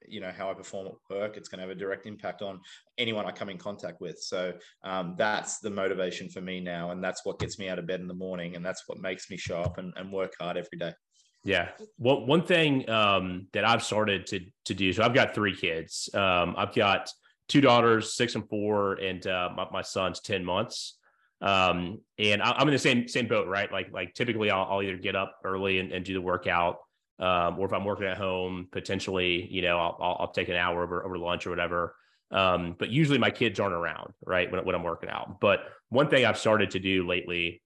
you know how I perform at work. It's going to have a direct impact on anyone I come in contact with. So um, that's the motivation for me now, and that's what gets me out of bed in the morning, and that's what makes me show up and, and work hard every day. Yeah. Well, one thing um, that I've started to to do. So I've got three kids. Um, I've got two daughters, six and four, and uh, my, my son's ten months. Um, and I, am in the same same boat, right? Like like typically, I'll, I'll either get up early and, and do the workout um, or if I'm working at home, potentially, you know, I'll, I'll, I'll take an hour over, over lunch or whatever. Um, but usually my kids aren't around, right, when, when I'm working out. But one thing I've started to do lately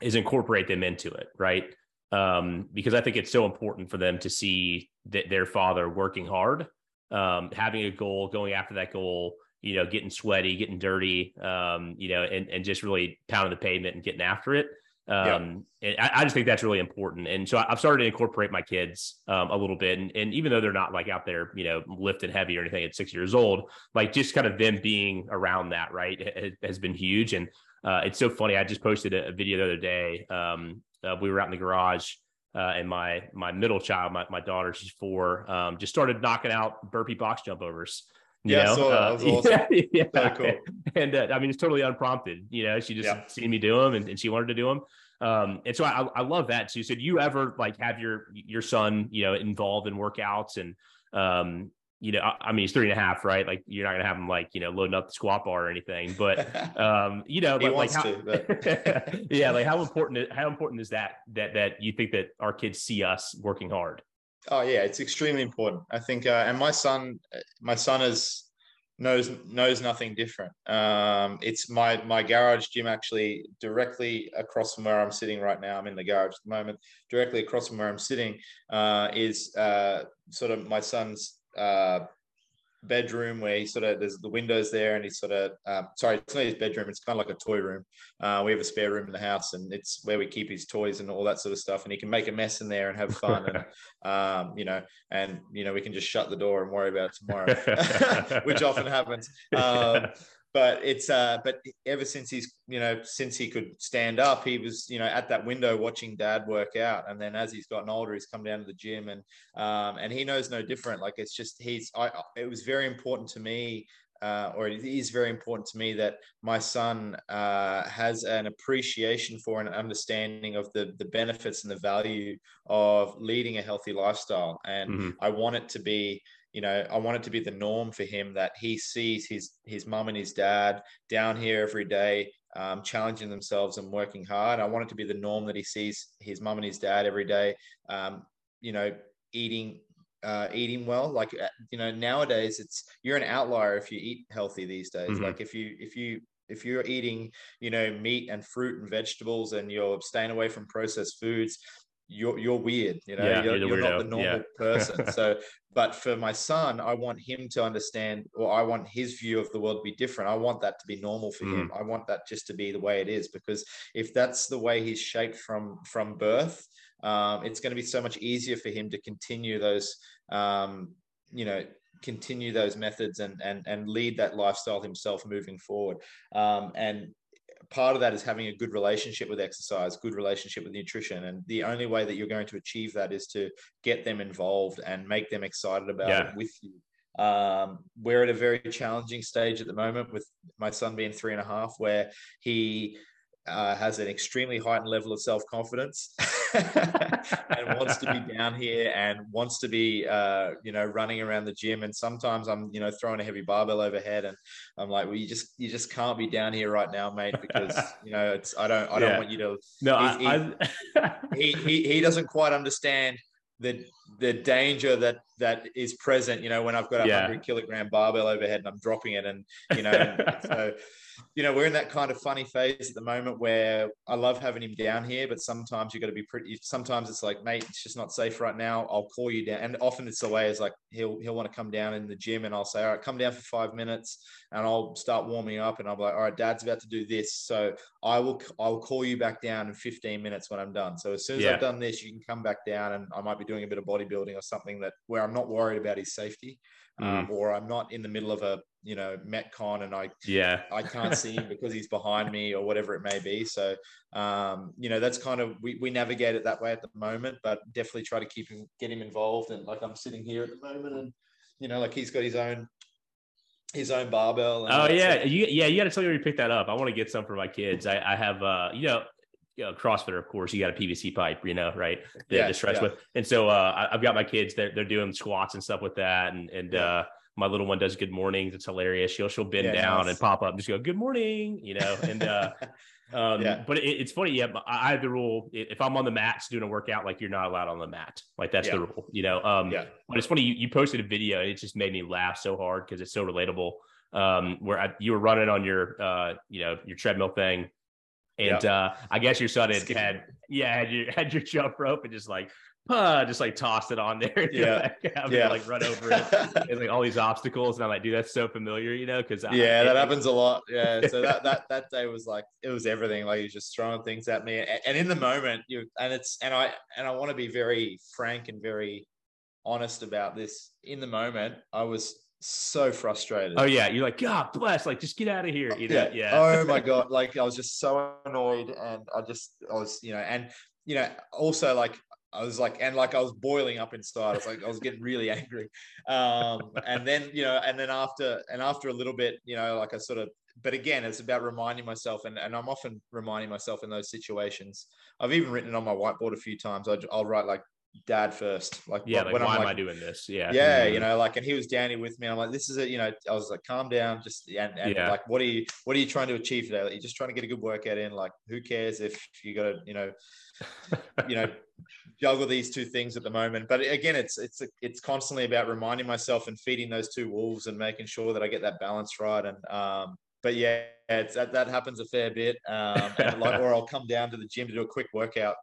is incorporate them into it, right? Um, because I think it's so important for them to see that their father working hard, um, having a goal, going after that goal, you know, getting sweaty, getting dirty, um, you know, and, and just really pounding the pavement and getting after it. Um, and I, I, just think that's really important. And so I've started to incorporate my kids um, a little bit. And, and, even though they're not like out there, you know, lifting heavy or anything at six years old, like just kind of them being around that, right, has been huge. And uh, it's so funny. I just posted a, a video the other day. Um, uh, we were out in the garage. Uh, and my my middle child, my, my daughter, she's four, um, just started knocking out burpee box jump overs. Yeah, know? so that Uh, was awesome. yeah, yeah. Cool. And uh, I mean, it's totally unprompted. You know, she just Yeah. seen me do them, and, and she wanted to do them. Um, and so I, I love that too. So do you ever like have your your son, you know, involved in workouts and um, you know, I, I mean, he's three and a half, right? Like you're not gonna have him like you know loading up the squat bar or anything, but um, you know, but like how, to, yeah, like how important how important is that that that you think that our kids see us working hard? Oh yeah, it's extremely important. I think, uh, and my son, my son is knows knows nothing different. Um, it's my my garage gym actually directly across from where I'm sitting right now. I'm in the garage at the moment. Directly across from where I'm sitting uh, is uh, sort of my son's uh, bedroom where he sort of there's the windows there and he's sort of um, sorry it's not his bedroom it's kind of like a toy room. Uh, we have a spare room in the house and it's where we keep his toys and all that sort of stuff and he can make a mess in there and have fun and um, you know and you know we can just shut the door and worry about tomorrow which often happens. Um, but it's uh but ever since he's you know since he could stand up he was you know at that window watching dad work out. And then as he's gotten older he's come down to the gym and um and he knows no different. Like it's just he's i it was very important to me uh, or it is very important to me that my son uh, has an appreciation for and understanding of the the benefits and the value of leading a healthy lifestyle. And Mhm. i want it to be you know i want it to be the norm for him that he sees his his mum and his dad down here every day um, challenging themselves and working hard. I want it to be the norm that he sees his mum and his dad every day um, you know eating uh, eating well. Like uh, you know nowadays it's you're an outlier if you eat healthy these days. Mhm. like if you if you if you're eating you know meat and fruit and vegetables and you're staying away from processed foods you're you're weird you know Yeah, you're, you're you're not the normal Yeah. person. So but for my son i want him to understand or i want his view of the world to be different. I want that to be normal for him. Mm. i want that just to be the way it is because if that's the way he's shaped from from birth um, it's going to be so much easier for him to continue those um, you know continue those methods and and and lead that lifestyle himself moving forward. Um, and part of that is having a good relationship with exercise good relationship with nutrition and the only way that you're going to achieve that is to get them involved and make them excited about Yeah. it with you um, we're at a very challenging stage at the moment with my son being three and a half where he uh, has an extremely heightened level of self-confidence and wants to be down here and wants to be uh, you know running around the gym and sometimes i'm you know throwing a heavy barbell overhead and i'm like well you just you just can't be down here right now mate because you know it's i don't i don't Yeah. want you to no, He- I, I he, he he doesn't quite understand the the danger that that is present you know when i've got a Yeah. 100 kilogram barbell overhead and i'm dropping it and you know and so you know we're in that kind of funny phase at the moment where i love having him down here but sometimes you've got to be pretty sometimes it's like mate it's just not safe right now. I'll call you down. And often it's the way is like he'll he'll want to come down in the gym and i'll say all right come down for five minutes and i'll start warming up and i'll be like all right dad's about to do this. So i will i'll call you back down in 15 minutes when i'm done. So as soon as Yeah. i've done this you can come back down and i might be doing a bit of bodybuilding or something that where i'm not worried about his safety um, or i'm not in the middle of a you know metcon and i yeah. I can't see him because he's behind me or whatever it may be. So, um, you know, that's kind of we, we navigate it that way at the moment, but definitely try to keep him get him involved. And like I'm sitting here at the moment, and you know, like he's got his own his own barbell. And Oh yeah, sort you yeah you got to tell me where you picked that up. I want to get some for my kids. I, I have uh you know. You know, CrossFitter, of course, you got a PVC pipe, you know, right? The, Yeah, the stretch yeah. with, and so uh, I, I've got my kids. They're they're doing squats and stuff with that, and and Yeah. uh, my little one does good mornings. It's hilarious. She'll she'll bend Yeah, down nice. and pop up and just go good morning, you know. And uh, um, Yeah. but it, it's funny. Yeah, I I have the rule: if I'm on the mats doing a workout, like you're not allowed on the mat. Like that's the rule, you know. Um, yeah, but it's funny you, you posted a video and it just made me laugh so hard because it's so relatable. Um, where I, you were running on your uh, you know, your treadmill thing, and uh, I guess your son had, had yeah had your had your jump rope and just like just like tossed it on there. Yeah. like, having to, yeah, like run over it. And like all these obstacles, and I'm like, dude, that's so familiar, you know? Because yeah, that happens a lot. Yeah, so that that that day was like it was everything. Like was just throwing things at me, A- and in the moment, you and it's and I and I want to be very frank and very honest about this. In the moment, I was so frustrated. Oh yeah, you're like, God bless, like just get out of here, you know? Yeah. Oh my god! Like I was just so annoyed, and I just I was you know, and you know, also like I was like, and like I was boiling up inside. I was like, I was getting really angry. Um, and then, you know, and then after, and after a little bit, you know, like I sort of, but again, it's about reminding myself, and, and I'm often reminding myself in those situations. I've even written it on my whiteboard a few times. I, I'll write like dad first. Like, yeah, like, when why I'm am like, I doing this? Yeah. yeah, Mhm. you know, like, and he was here with me. I'm like, this is it. You know, I was like, calm down, just and, and Yeah. like, what are you, what are you trying to achieve today? Like, you're just trying to get a good workout in. Like, who cares if you got to, you know, you know, juggle these two things at the moment. But again, it's it's it's constantly about reminding myself and feeding those two wolves and making sure that I get that balance right. And um, but yeah, it's that that happens a fair bit. Um, like, or I'll come down to the gym to do a quick workout.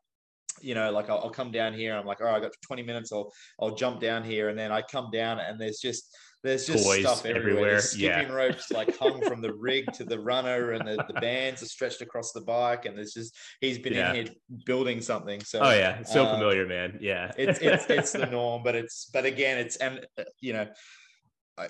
You know, like I'll, I'll come down here. I'm like, all right, I got 20 minutes. I'll I'll jump down here, and then I come down, and there's just there's just Toys stuff everywhere. everywhere, There's yeah. skipping ropes like hung from the rig to the runner, and the, the bands are stretched across the bike, and there's just he's been Yeah. in here building something. So Oh yeah, it's so uh, familiar, man. Yeah. it's it's it's the norm, but it's but again, it's and uh, you know, I,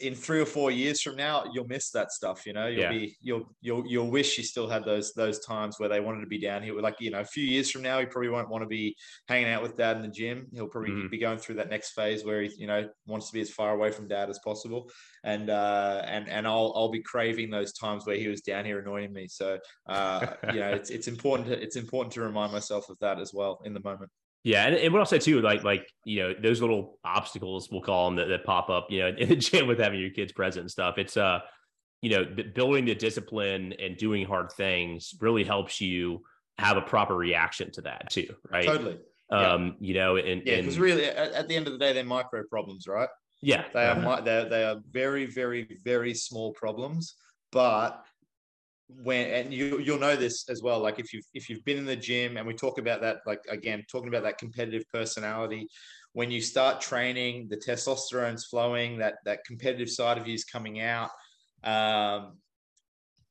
in three or four years from now, you'll miss that stuff. You know, you'll Yeah. be you'll you'll you'll wish you still had those those times where they wanted to be down here. Like you know, a few years from now, he probably won't want to be hanging out with dad in the gym. He'll probably Mhm. be going through that next phase where he you know wants to be as far away from dad as possible. And uh, and and I'll I'll be craving those times where he was down here annoying me. So uh, you know, it's it's important to it's important to remind myself of that as well in the moment. Yeah, and, and what I'll say too, like like you know those little obstacles we'll call them that, that pop up, you know, in the gym with having your kids present and stuff. It's uh, you know, building the discipline and doing hard things really helps you have a proper reaction to that too, right? Totally. yeah. Um, you know, and Yeah, because really, at, at the end of the day, they're micro problems, right? yeah, They are uh, mi- they they are very very very small problems, but when and you you'll know this as well. Like if you've if you've been in the gym, and we talk about that, like again, talking about that competitive personality. When you start training, the testosterone's flowing, that that competitive side of you is coming out. Um,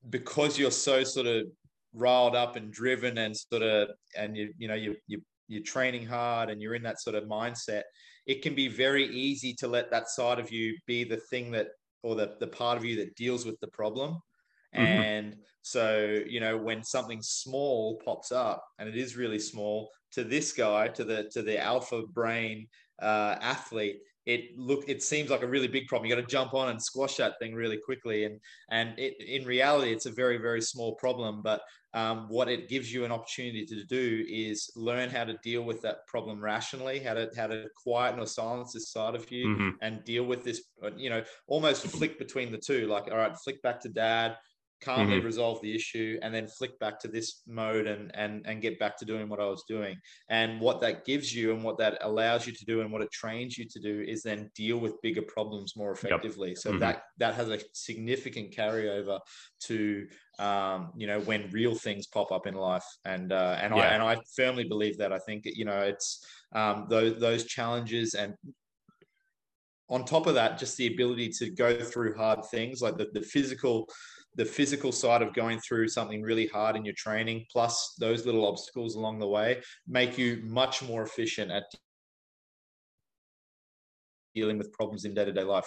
because you're so sort of riled up and driven and sort of and you you know you you you're training hard and you're in that sort of mindset it can be very easy to let that side of you be the thing that or the, the part of you that deals with the problem Mhm. and so you know when something small pops up and it is really small to this guy to the to the alpha brain uh, athlete it look it seems like a really big problem you got to jump on and squash that thing really quickly and and it, in reality it's a very very small problem but um, what it gives you an opportunity to do is learn how to deal with that problem rationally how to how to quieten or silence this side of you mhm. and deal with this you know almost flick between the two like all right flick back to dad calmly Mm-hmm. resolve the issue and then flick back to this mode and and and get back to doing what I was doing. And what that gives you and what that allows you to do and what it trains you to do is then deal with bigger problems more effectively. So Mhm. that that has a significant carryover to um, you know when real things pop up in life. And uh, and I and I firmly believe that. I think you know it's um, those those challenges and on top of that just the ability to go through hard things like the, the physical the physical side of going through something really hard in your training plus those little obstacles along the way make you much more efficient at dealing with problems in day-to-day life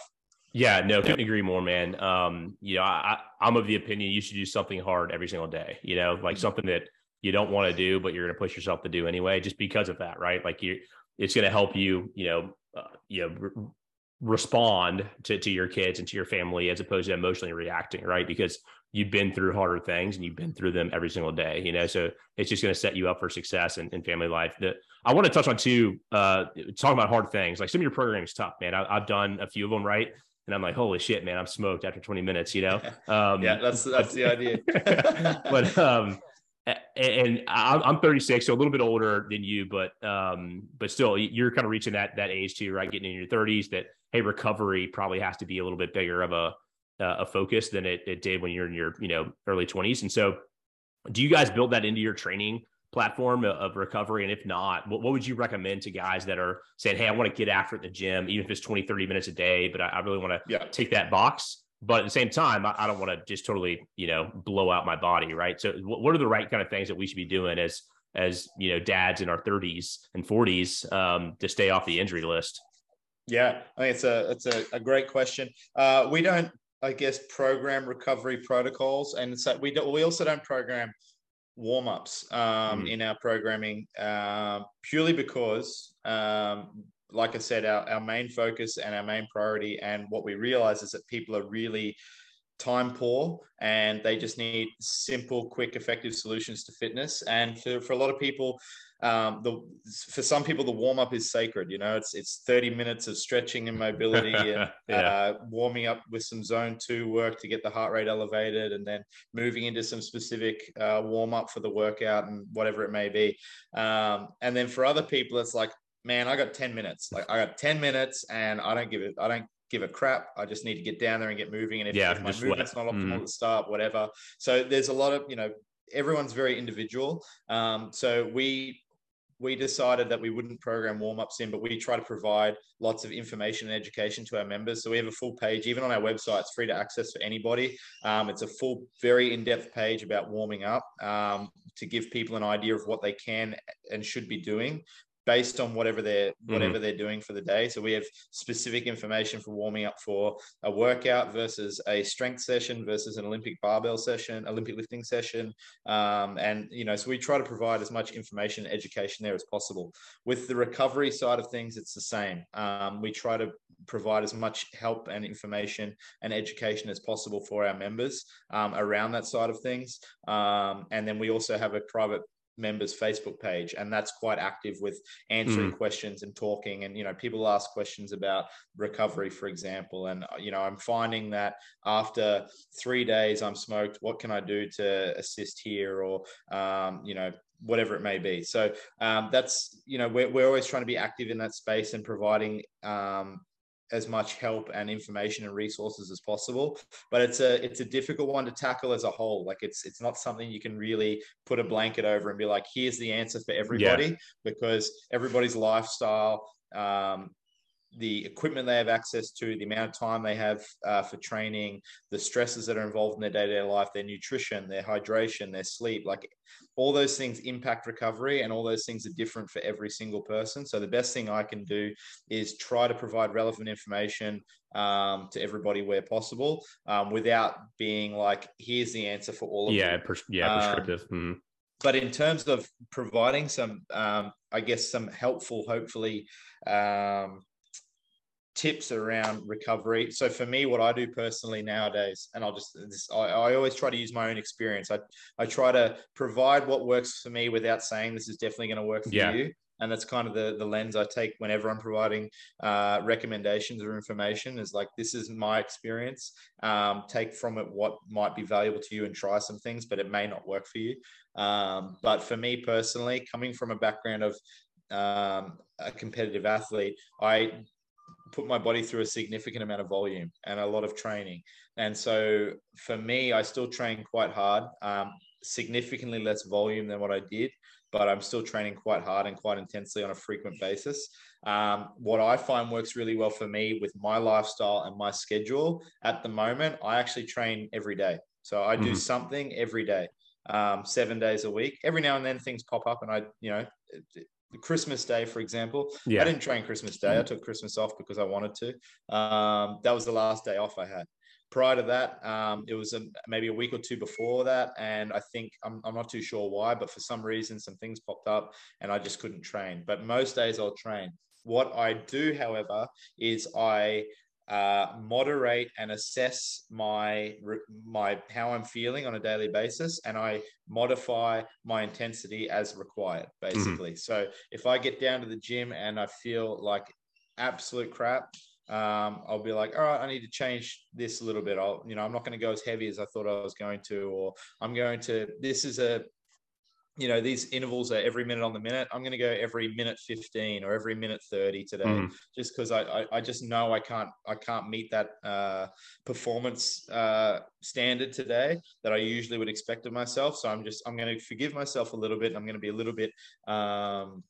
Yeah, no, couldn't agree more, man. Um, you know, I, I'm of the opinion you should do something hard every single day. You know, like something that you don't want to do, but you're going to push yourself to do anyway, just because of that, right? Like you, it's going to help you, you know, uh, you know, respond to to your kids and to your family as opposed to emotionally reacting, right? Because you've been through harder things and you've been through them every single day, you know. So it's just going to set you up for success in, in family life. That I want to touch on too. Uh, talking about hard things, like some of your programming is tough, man. I, I've done a few of them, right? and I'm like, holy shit, man, I'm smoked after 20 minutes, you know? Um, yeah that's that's the idea but, um, and I'm I'm 36, so a little bit older than you, but, um, but still you're kind of reaching that, that age too, right? Getting in your thirties that, Hey, recovery probably has to be a little bit bigger of a, uh, a focus than it, it did when you're in your, you know, early twenties. And so do you guys build that into your training platform of- of recovery? And if not, what, what would you recommend to guys that are saying, Hey, I want to get after it in the gym, even if it's 20, 30 minutes a day, but I, I really want to yeah take that box. But at the same time, I, I don't want to just totally, you know, blow out my body. Right. So what, what are the right kind of things that we should be doing as, as, you know, dads in our thirties and forties, um, to stay off the injury list? Yeah, I think it's a it's a, a great question. Uh, we don't, I guess, program recovery protocols, and so we do, we also don't program warm ups um, mm. in our programming uh, purely because, um, like I said, our, our main focus and our main priority, and what we realize is that people are really time poor and they just need simple, quick, effective solutions to fitness. And for, for a lot of people, um, the for some people the warm up is sacred. You know, it's it's 30 minutes of stretching and mobility and yeah. uh, warming up with some zone two work to get the heart rate elevated, and then moving into some specific uh, warm up for the workout and whatever it may be. Um, and then for other people, it's like, man, I got 10 minutes. Like I got 10 minutes, and I don't give it. I don't give a crap. I just need to get down there and get moving. And if, yeah, if my movement's not optimal mm. at the start, whatever. So there's a lot of, you know, everyone's very individual. Um, so we we decided that we wouldn't program warm-ups in, but we try to provide lots of information and education to our members. So we have a full page, even on our website, it's free to access for anybody. Um, it's a full, very in-depth page about warming up um, to give people an idea of what they can and should be doing based on whatever they're mm-hmm. whatever mm-hmm. they're doing for the day. So we have specific information for warming up for a workout versus a strength session versus an Olympic barbell session, Olympic lifting session, um, and you know, so we try to provide as much information and education there as possible. With the recovery side of things, it's the same. Um, we try to provide as much help and information and education as possible for our members um, around that side of things. Um, and then we also have a private members facebook page and that's quite active with answering mm. questions and talking. And you know people ask questions about recovery for example. And you know i'm finding that after three days i'm smoked what can i do to assist here or um, you know whatever it may be? So um, that's you know we're, we're always trying to be active in that space and providing um, as much help and information and resources as possible but it's a it's a difficult one to tackle as a whole like it's it's not something you can really put a blanket over and be like here's the answer for everybody yeah. because everybody's lifestyle um, the equipment they have access to, the amount of time they have uh, for training, the stresses that are involved in their day to day life, their nutrition, their hydration, their sleep like all those things impact recovery and all those things are different for every single person. So, the best thing I can do is try to provide relevant information um, to everybody where possible um, without being like, here's the answer for all of yeah, pres- yeah, prescriptive. Mm but in terms of providing some um, i guess some helpful hopefully um, tips around recovery. So for me, what I do personally nowadays, and I'll just this, I, I, always try to use my own experience. I I try to provide what works for me without saying this is definitely going to work for yeah. you. And that's kind of the, the lens I take whenever I'm providing uh, recommendations or information is like, this is my experience. Um, take from it what might be valuable to you and try some things, but it may not work for you. Um, but for me personally, coming from a background of um, a competitive athlete, I put my body through a significant amount of volume and a lot of training. And so for me, I still train quite hard, um, significantly less volume than what I did, but I'm still training quite hard and quite intensely on a frequent basis. Um, what I find works really well for me with my lifestyle and my schedule at the moment, I actually train every day. So I do mm-hmm. something every day, um, seven days a week. Every now and then things pop up and I, you know, Christmas Day, for example. Yeah. I didn't train Christmas Day. I took Christmas off because I wanted to. Um, that was the last day off I had. Prior to that, um, it was a, maybe a week or two before that. And I think I'm, I'm not too sure why, but for some reason, some things popped up and I just couldn't train. But most days I'll train. What I do, however, is I uh, moderate and assess my my how I'm feeling on a daily basis, and I modify my intensity as required. Mm-hmm. Basically, mm-hmm. so if I get down to the gym and I feel like absolute crap, um, I'll be like, all right, I need to change this a little bit. I'll, you know, I'm not going to go as heavy as I thought I was going to, or I'm going to. This is a you know these intervals are every minute on the minute i'm going to go every minute 15 or every minute 30 today mm. just because I, I, I just know i can't i can't meet that uh, performance uh, standard today that i usually would expect of myself so i'm just i'm going to forgive myself a little bit i'm going to be a little bit um,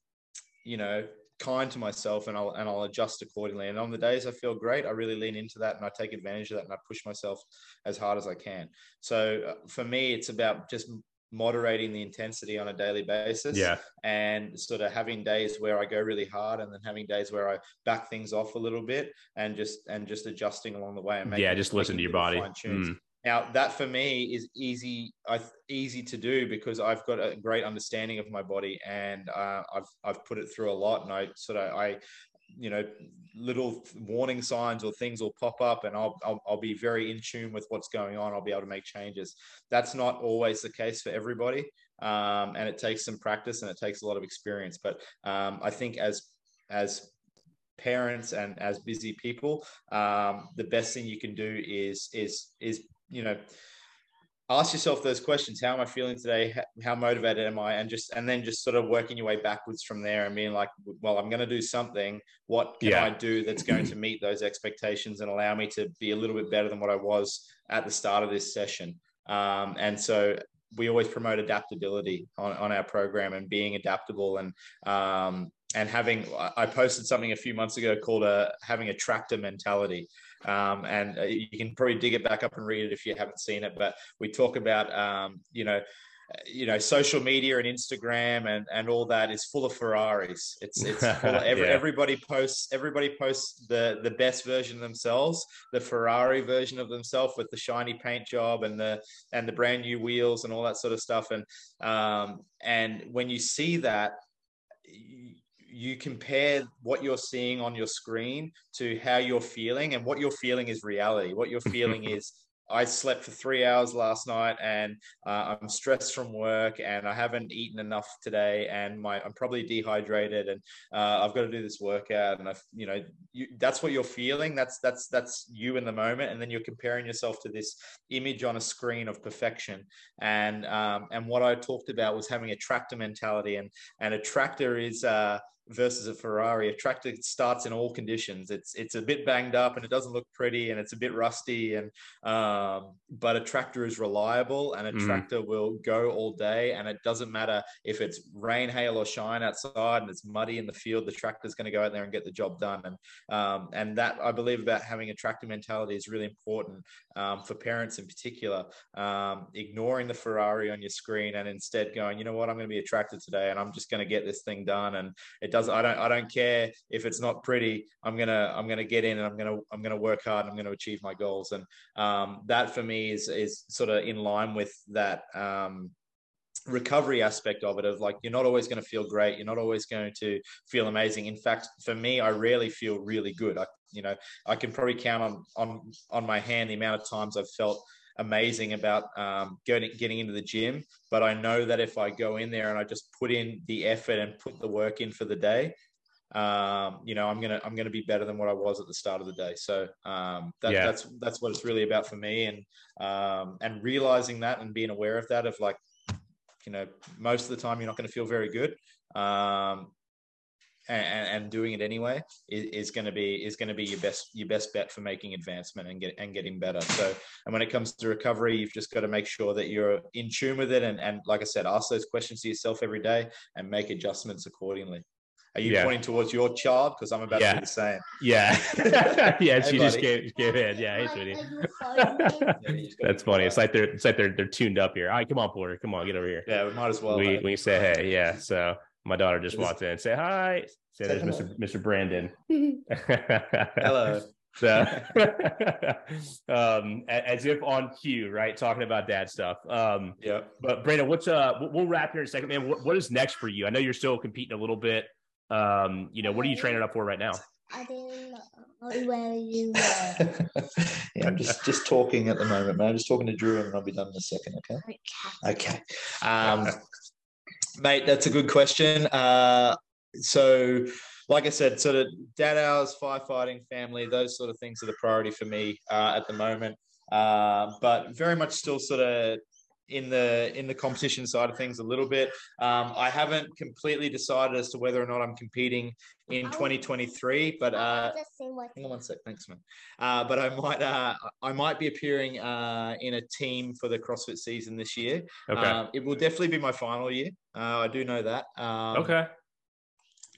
you know kind to myself and I'll and I'll adjust accordingly. And on the days I feel great, I really lean into that and I take advantage of that and I push myself as hard as I can. So uh, for me, it's about just moderating the intensity on a daily basis. Yeah. And sort of having days where I go really hard and then having days where I back things off a little bit and just and just adjusting along the way and making, yeah, just listen to your body. Mm. now that for me is easy, I, easy to do because I've got a great understanding of my body and uh, I've I've put it through a lot, and I sort of I you know little warning signs or things will pop up and I'll, I'll, I'll be very in tune with what's going on. I'll be able to make changes. That's not always the case for everybody um, and it takes some practice and it takes a lot of experience. But um, i think as as parents and as busy people um, the best thing you can do is is is you know ask yourself those questions. How am i feeling today? How motivated am i? And just and then just sort of working your way backwards from there and being like well i'm going to do something. What can yeah. i do that's going to meet those expectations and allow me to be a little bit better than what i was at the start of this session? Um, and so we always promote adaptability on, on our program and being adaptable and um, and having I posted something a few months ago called a uh, having a tractor mentality. Um, and uh, you can probably dig it back up and read it if you haven't seen it. But we talk about um, you know you know social media and instagram and and all that is full of ferraris it's it's full of every, yeah. everybody posts everybody posts the the best version of themselves the ferrari version of themselves with the shiny paint job and the and the brand new wheels and all that sort of stuff and um and when you see that you compare what you're seeing on your screen to how you're feeling and what you're feeling is reality. What you're feeling is I slept for three hours last night and uh, I'm stressed from work and I haven't eaten enough today and my I'm probably dehydrated and uh, I've got to do this workout and I you know you, that's what you're feeling. That's that's that's you in the moment. And then you're comparing yourself to this image on a screen of perfection. And um, and what I talked about was having a tractor mentality and and a tractor is uh, versus a Ferrari. A tractor starts in all conditions. It's it's a bit banged up and it doesn't look pretty and it's a bit rusty and um, but a tractor is reliable and a mm. tractor will go all day and it doesn't matter if it's rain, hail, or shine outside and it's muddy in the field. The tractor's going to go out there and get the job done. And um, and that I believe about having a tractor mentality is really important um, for parents in particular. Um, ignoring the Ferrari on your screen and instead going, you know what, I'm going to be a tractor today and I'm just going to get this thing done and it does I don't I don't care if it's not pretty. I'm gonna I'm gonna get in and I'm gonna I'm gonna work hard and I'm gonna achieve my goals. And um, that for me is is sort of in line with that um, recovery aspect of it of like you're not always going to feel great you're not always going to feel amazing in fact for me i rarely feel really good i you know i can probably count on on on my hand the amount of times i've felt amazing about um, getting getting into the gym. But I know that if I go in there and I just put in the effort and put the work in for the day, um, you know, I'm gonna I'm gonna be better than what I was at the start of the day. So um, that, yeah. that's that's what it's really about for me, and um, and realizing that and being aware of that of like, you know, most of the time you're not going to feel very good. Um, and, and doing it anyway is, is going to be is going to be your best your best bet for making advancement and get and getting better. So, and when it comes to recovery, you've just got to make sure that you're in tune with it, and and like I said, ask those questions to yourself every day and make adjustments accordingly. Are you yeah. pointing towards your child? Because I'm about yeah. to do the same. Yeah. yeah. She just gave, gave in. Yeah. Hey, sweetie. That's funny. It's like they're it's like they're they're tuned up here. All right, come on, Porter. Come on, get over here. Yeah, we might as well. We we say hey. Yeah. So my daughter just walked in. Say hi. Say there's Mr. Mr. Brandon. Hello. So, um, as if on cue, right? Talking about dad stuff. Um, yeah. But Brandon, what's uh? We'll wrap here in a second, man. What, what is next for you? I know you're still competing a little bit. Um, you know, what are you training up for right now? I didn't know where you were. yeah, I'm just just talking at the moment, man. I'm just talking to Drew, and I'll be done in a second. Okay. Okay. Um, mate, that's a good question. Uh, so, like I said, sort of dad hours, firefighting, family, those sort of things are the priority for me uh, at the moment. Uh, but very much still sort of in the in the competition side of things a little bit. Um, I haven't completely decided as to whether or not I'm competing in 2023, but uh, hang on one sec, thanks, man. Uh, but I might uh, I might be appearing uh, in a team for the CrossFit season this year. Okay, um, it will definitely be my final year. Uh, I do know that. Um, okay.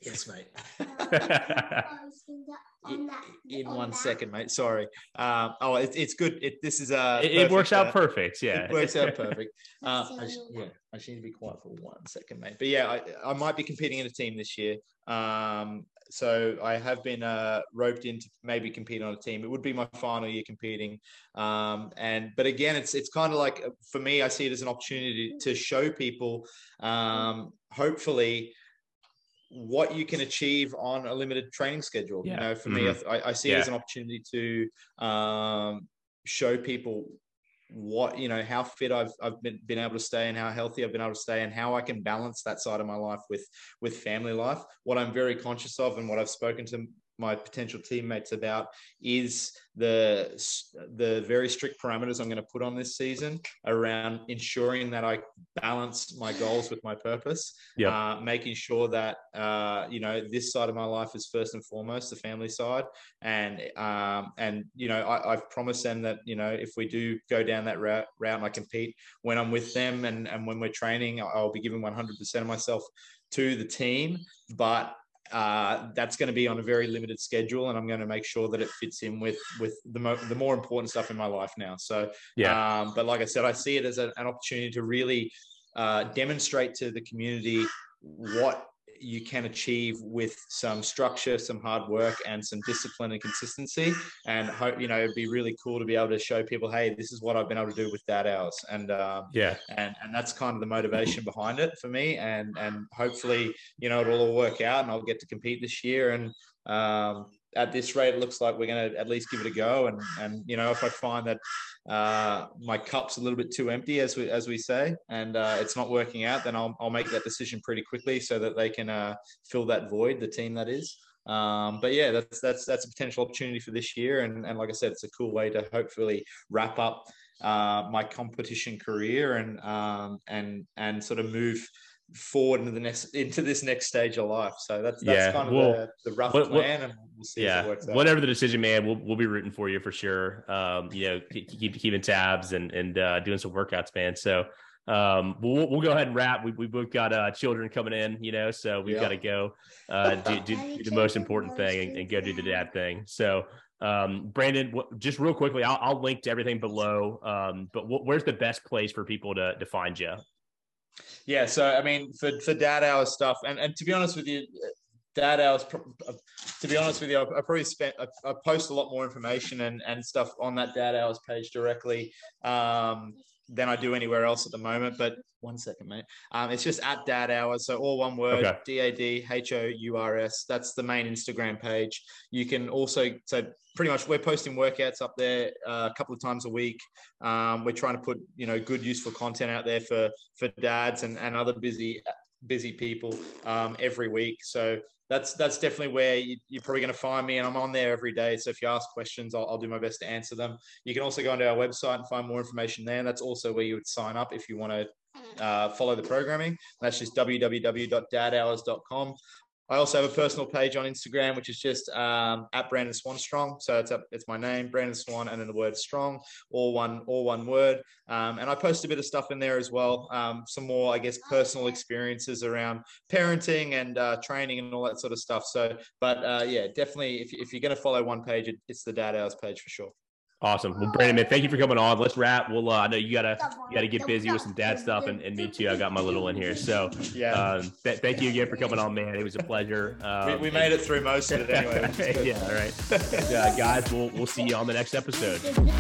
Yes, mate. On that, in on one that. second, mate. Sorry. Um, oh, it, it's good. It, this is uh, It, it works out perfect, uh, perfect. Yeah. It works out perfect. Uh, I sh- yeah, I just need to be quiet for one second, mate. But yeah, I, I might be competing in a team this year. Um, so I have been uh, roped into maybe compete on a team. It would be my final year competing. Um, and but again, it's it's kind of like uh, for me, I see it as an opportunity to show people, um, hopefully, what you can achieve on a limited training schedule. Yeah. You know, for me, I, th- I I see it as an opportunity to um, show people what you know how fit I've I've been, been able to stay and how healthy I've been able to stay and how I can balance that side of my life with with family life. What I'm very conscious of and what I've spoken to my potential teammates about is the the very strict parameters I'm going to put on this season around ensuring that I balance my goals with my purpose. Yep. Uh, making sure that uh, you know this side of my life is first and foremost the family side, and um, and you know I, I've promised them that you know if we do go down that route, route and I compete when I'm with them and and when we're training, I'll be giving 100% of myself to the team, but uh, that's going to be on a very limited schedule, and I'm going to make sure that it fits in with with the mo- the more important stuff in my life now. So, Yeah. um, but like I said, I see it as a, an opportunity to really uh, demonstrate to the community what you can achieve with some structure, some hard work, and some discipline and consistency. And hope you know it'd be really cool to be able to show people, hey, this is what I've been able to do with dad hours, and um, Yeah. and and that's kind of the motivation behind it for me. And and hopefully, you know, it'll all work out, and I'll get to compete this year. And um, at this rate, it looks like we're going to at least give it a go. And and you know, if I find that uh, my cup's a little bit too empty, as we as we say, and uh, it's not working out, then I'll I'll make that decision pretty quickly so that they can uh, fill that void, the team that is. Um, but yeah, that's that's that's a potential opportunity for this year, and and like I said, it's a cool way to hopefully wrap up uh, my competition career and um, and and sort of move forward into the next into this next stage of life. So that's that's Yeah, kind of well, the, the rough what- what- plan, and we'll see if Yeah. it works out. Whatever the decision, man, we'll we'll be rooting for you for sure. Um, you know, keep, keep keeping tabs and and uh, doing some workouts, man. So um we'll, we'll go ahead and wrap we, we both got uh children coming in you know so we've Yeah. got to go uh do, do, do the most important thing and, and go do the dad thing so um brandon what, just real quickly I'll, I'll link to everything below um but wh- where's the best place for people to, to find you Yeah, so I mean, for for dad hours stuff, and and to be honest with you, dad hours. uh, To be honest with you, I, I probably spent I, I post a lot more information and and stuff on that dad hours page directly um, than I do anywhere else at the moment. But one second, mate. Um, it's just at dad hours, so all one word: Okay. D A D H O U R S. That's the main Instagram page. You can also so pretty much we're posting workouts up there uh, a couple of times a week. Um, we're trying to put you know good useful content out there for for dads and, and other busy busy people um, every week. So that's that's definitely where you, you're probably going to find me, and I'm on there every day. So if you ask questions, I'll, I'll do my best to answer them. You can also go onto our website and find more information there. That's also where you would sign up if you want to uh, follow the programming. That's just www.dadhours.com. I also have a personal page on Instagram, which is just um, at Brandon Swan Strong. So it's up, it's my name, Brandon Swan, and then the word strong, all one, all one word. Um, and I post a bit of stuff in there as well. Um, some more, I guess, personal experiences around parenting and uh, training and all that sort of stuff. So, but uh, yeah, definitely, if, if you're going to follow one page, it, it's the Dad Hours page for sure. Awesome. Well brandon man thank you for coming on. Let's wrap. We'll uh, i know you gotta you gotta get busy with some dad stuff and, and me too. I got my little one here. So Yeah, um th- thank you again for coming on man. It was a pleasure. Um, we, we made it through most of it anyway. which is good. yeah all right. And, uh, guys we'll we'll see you on the next episode. Good.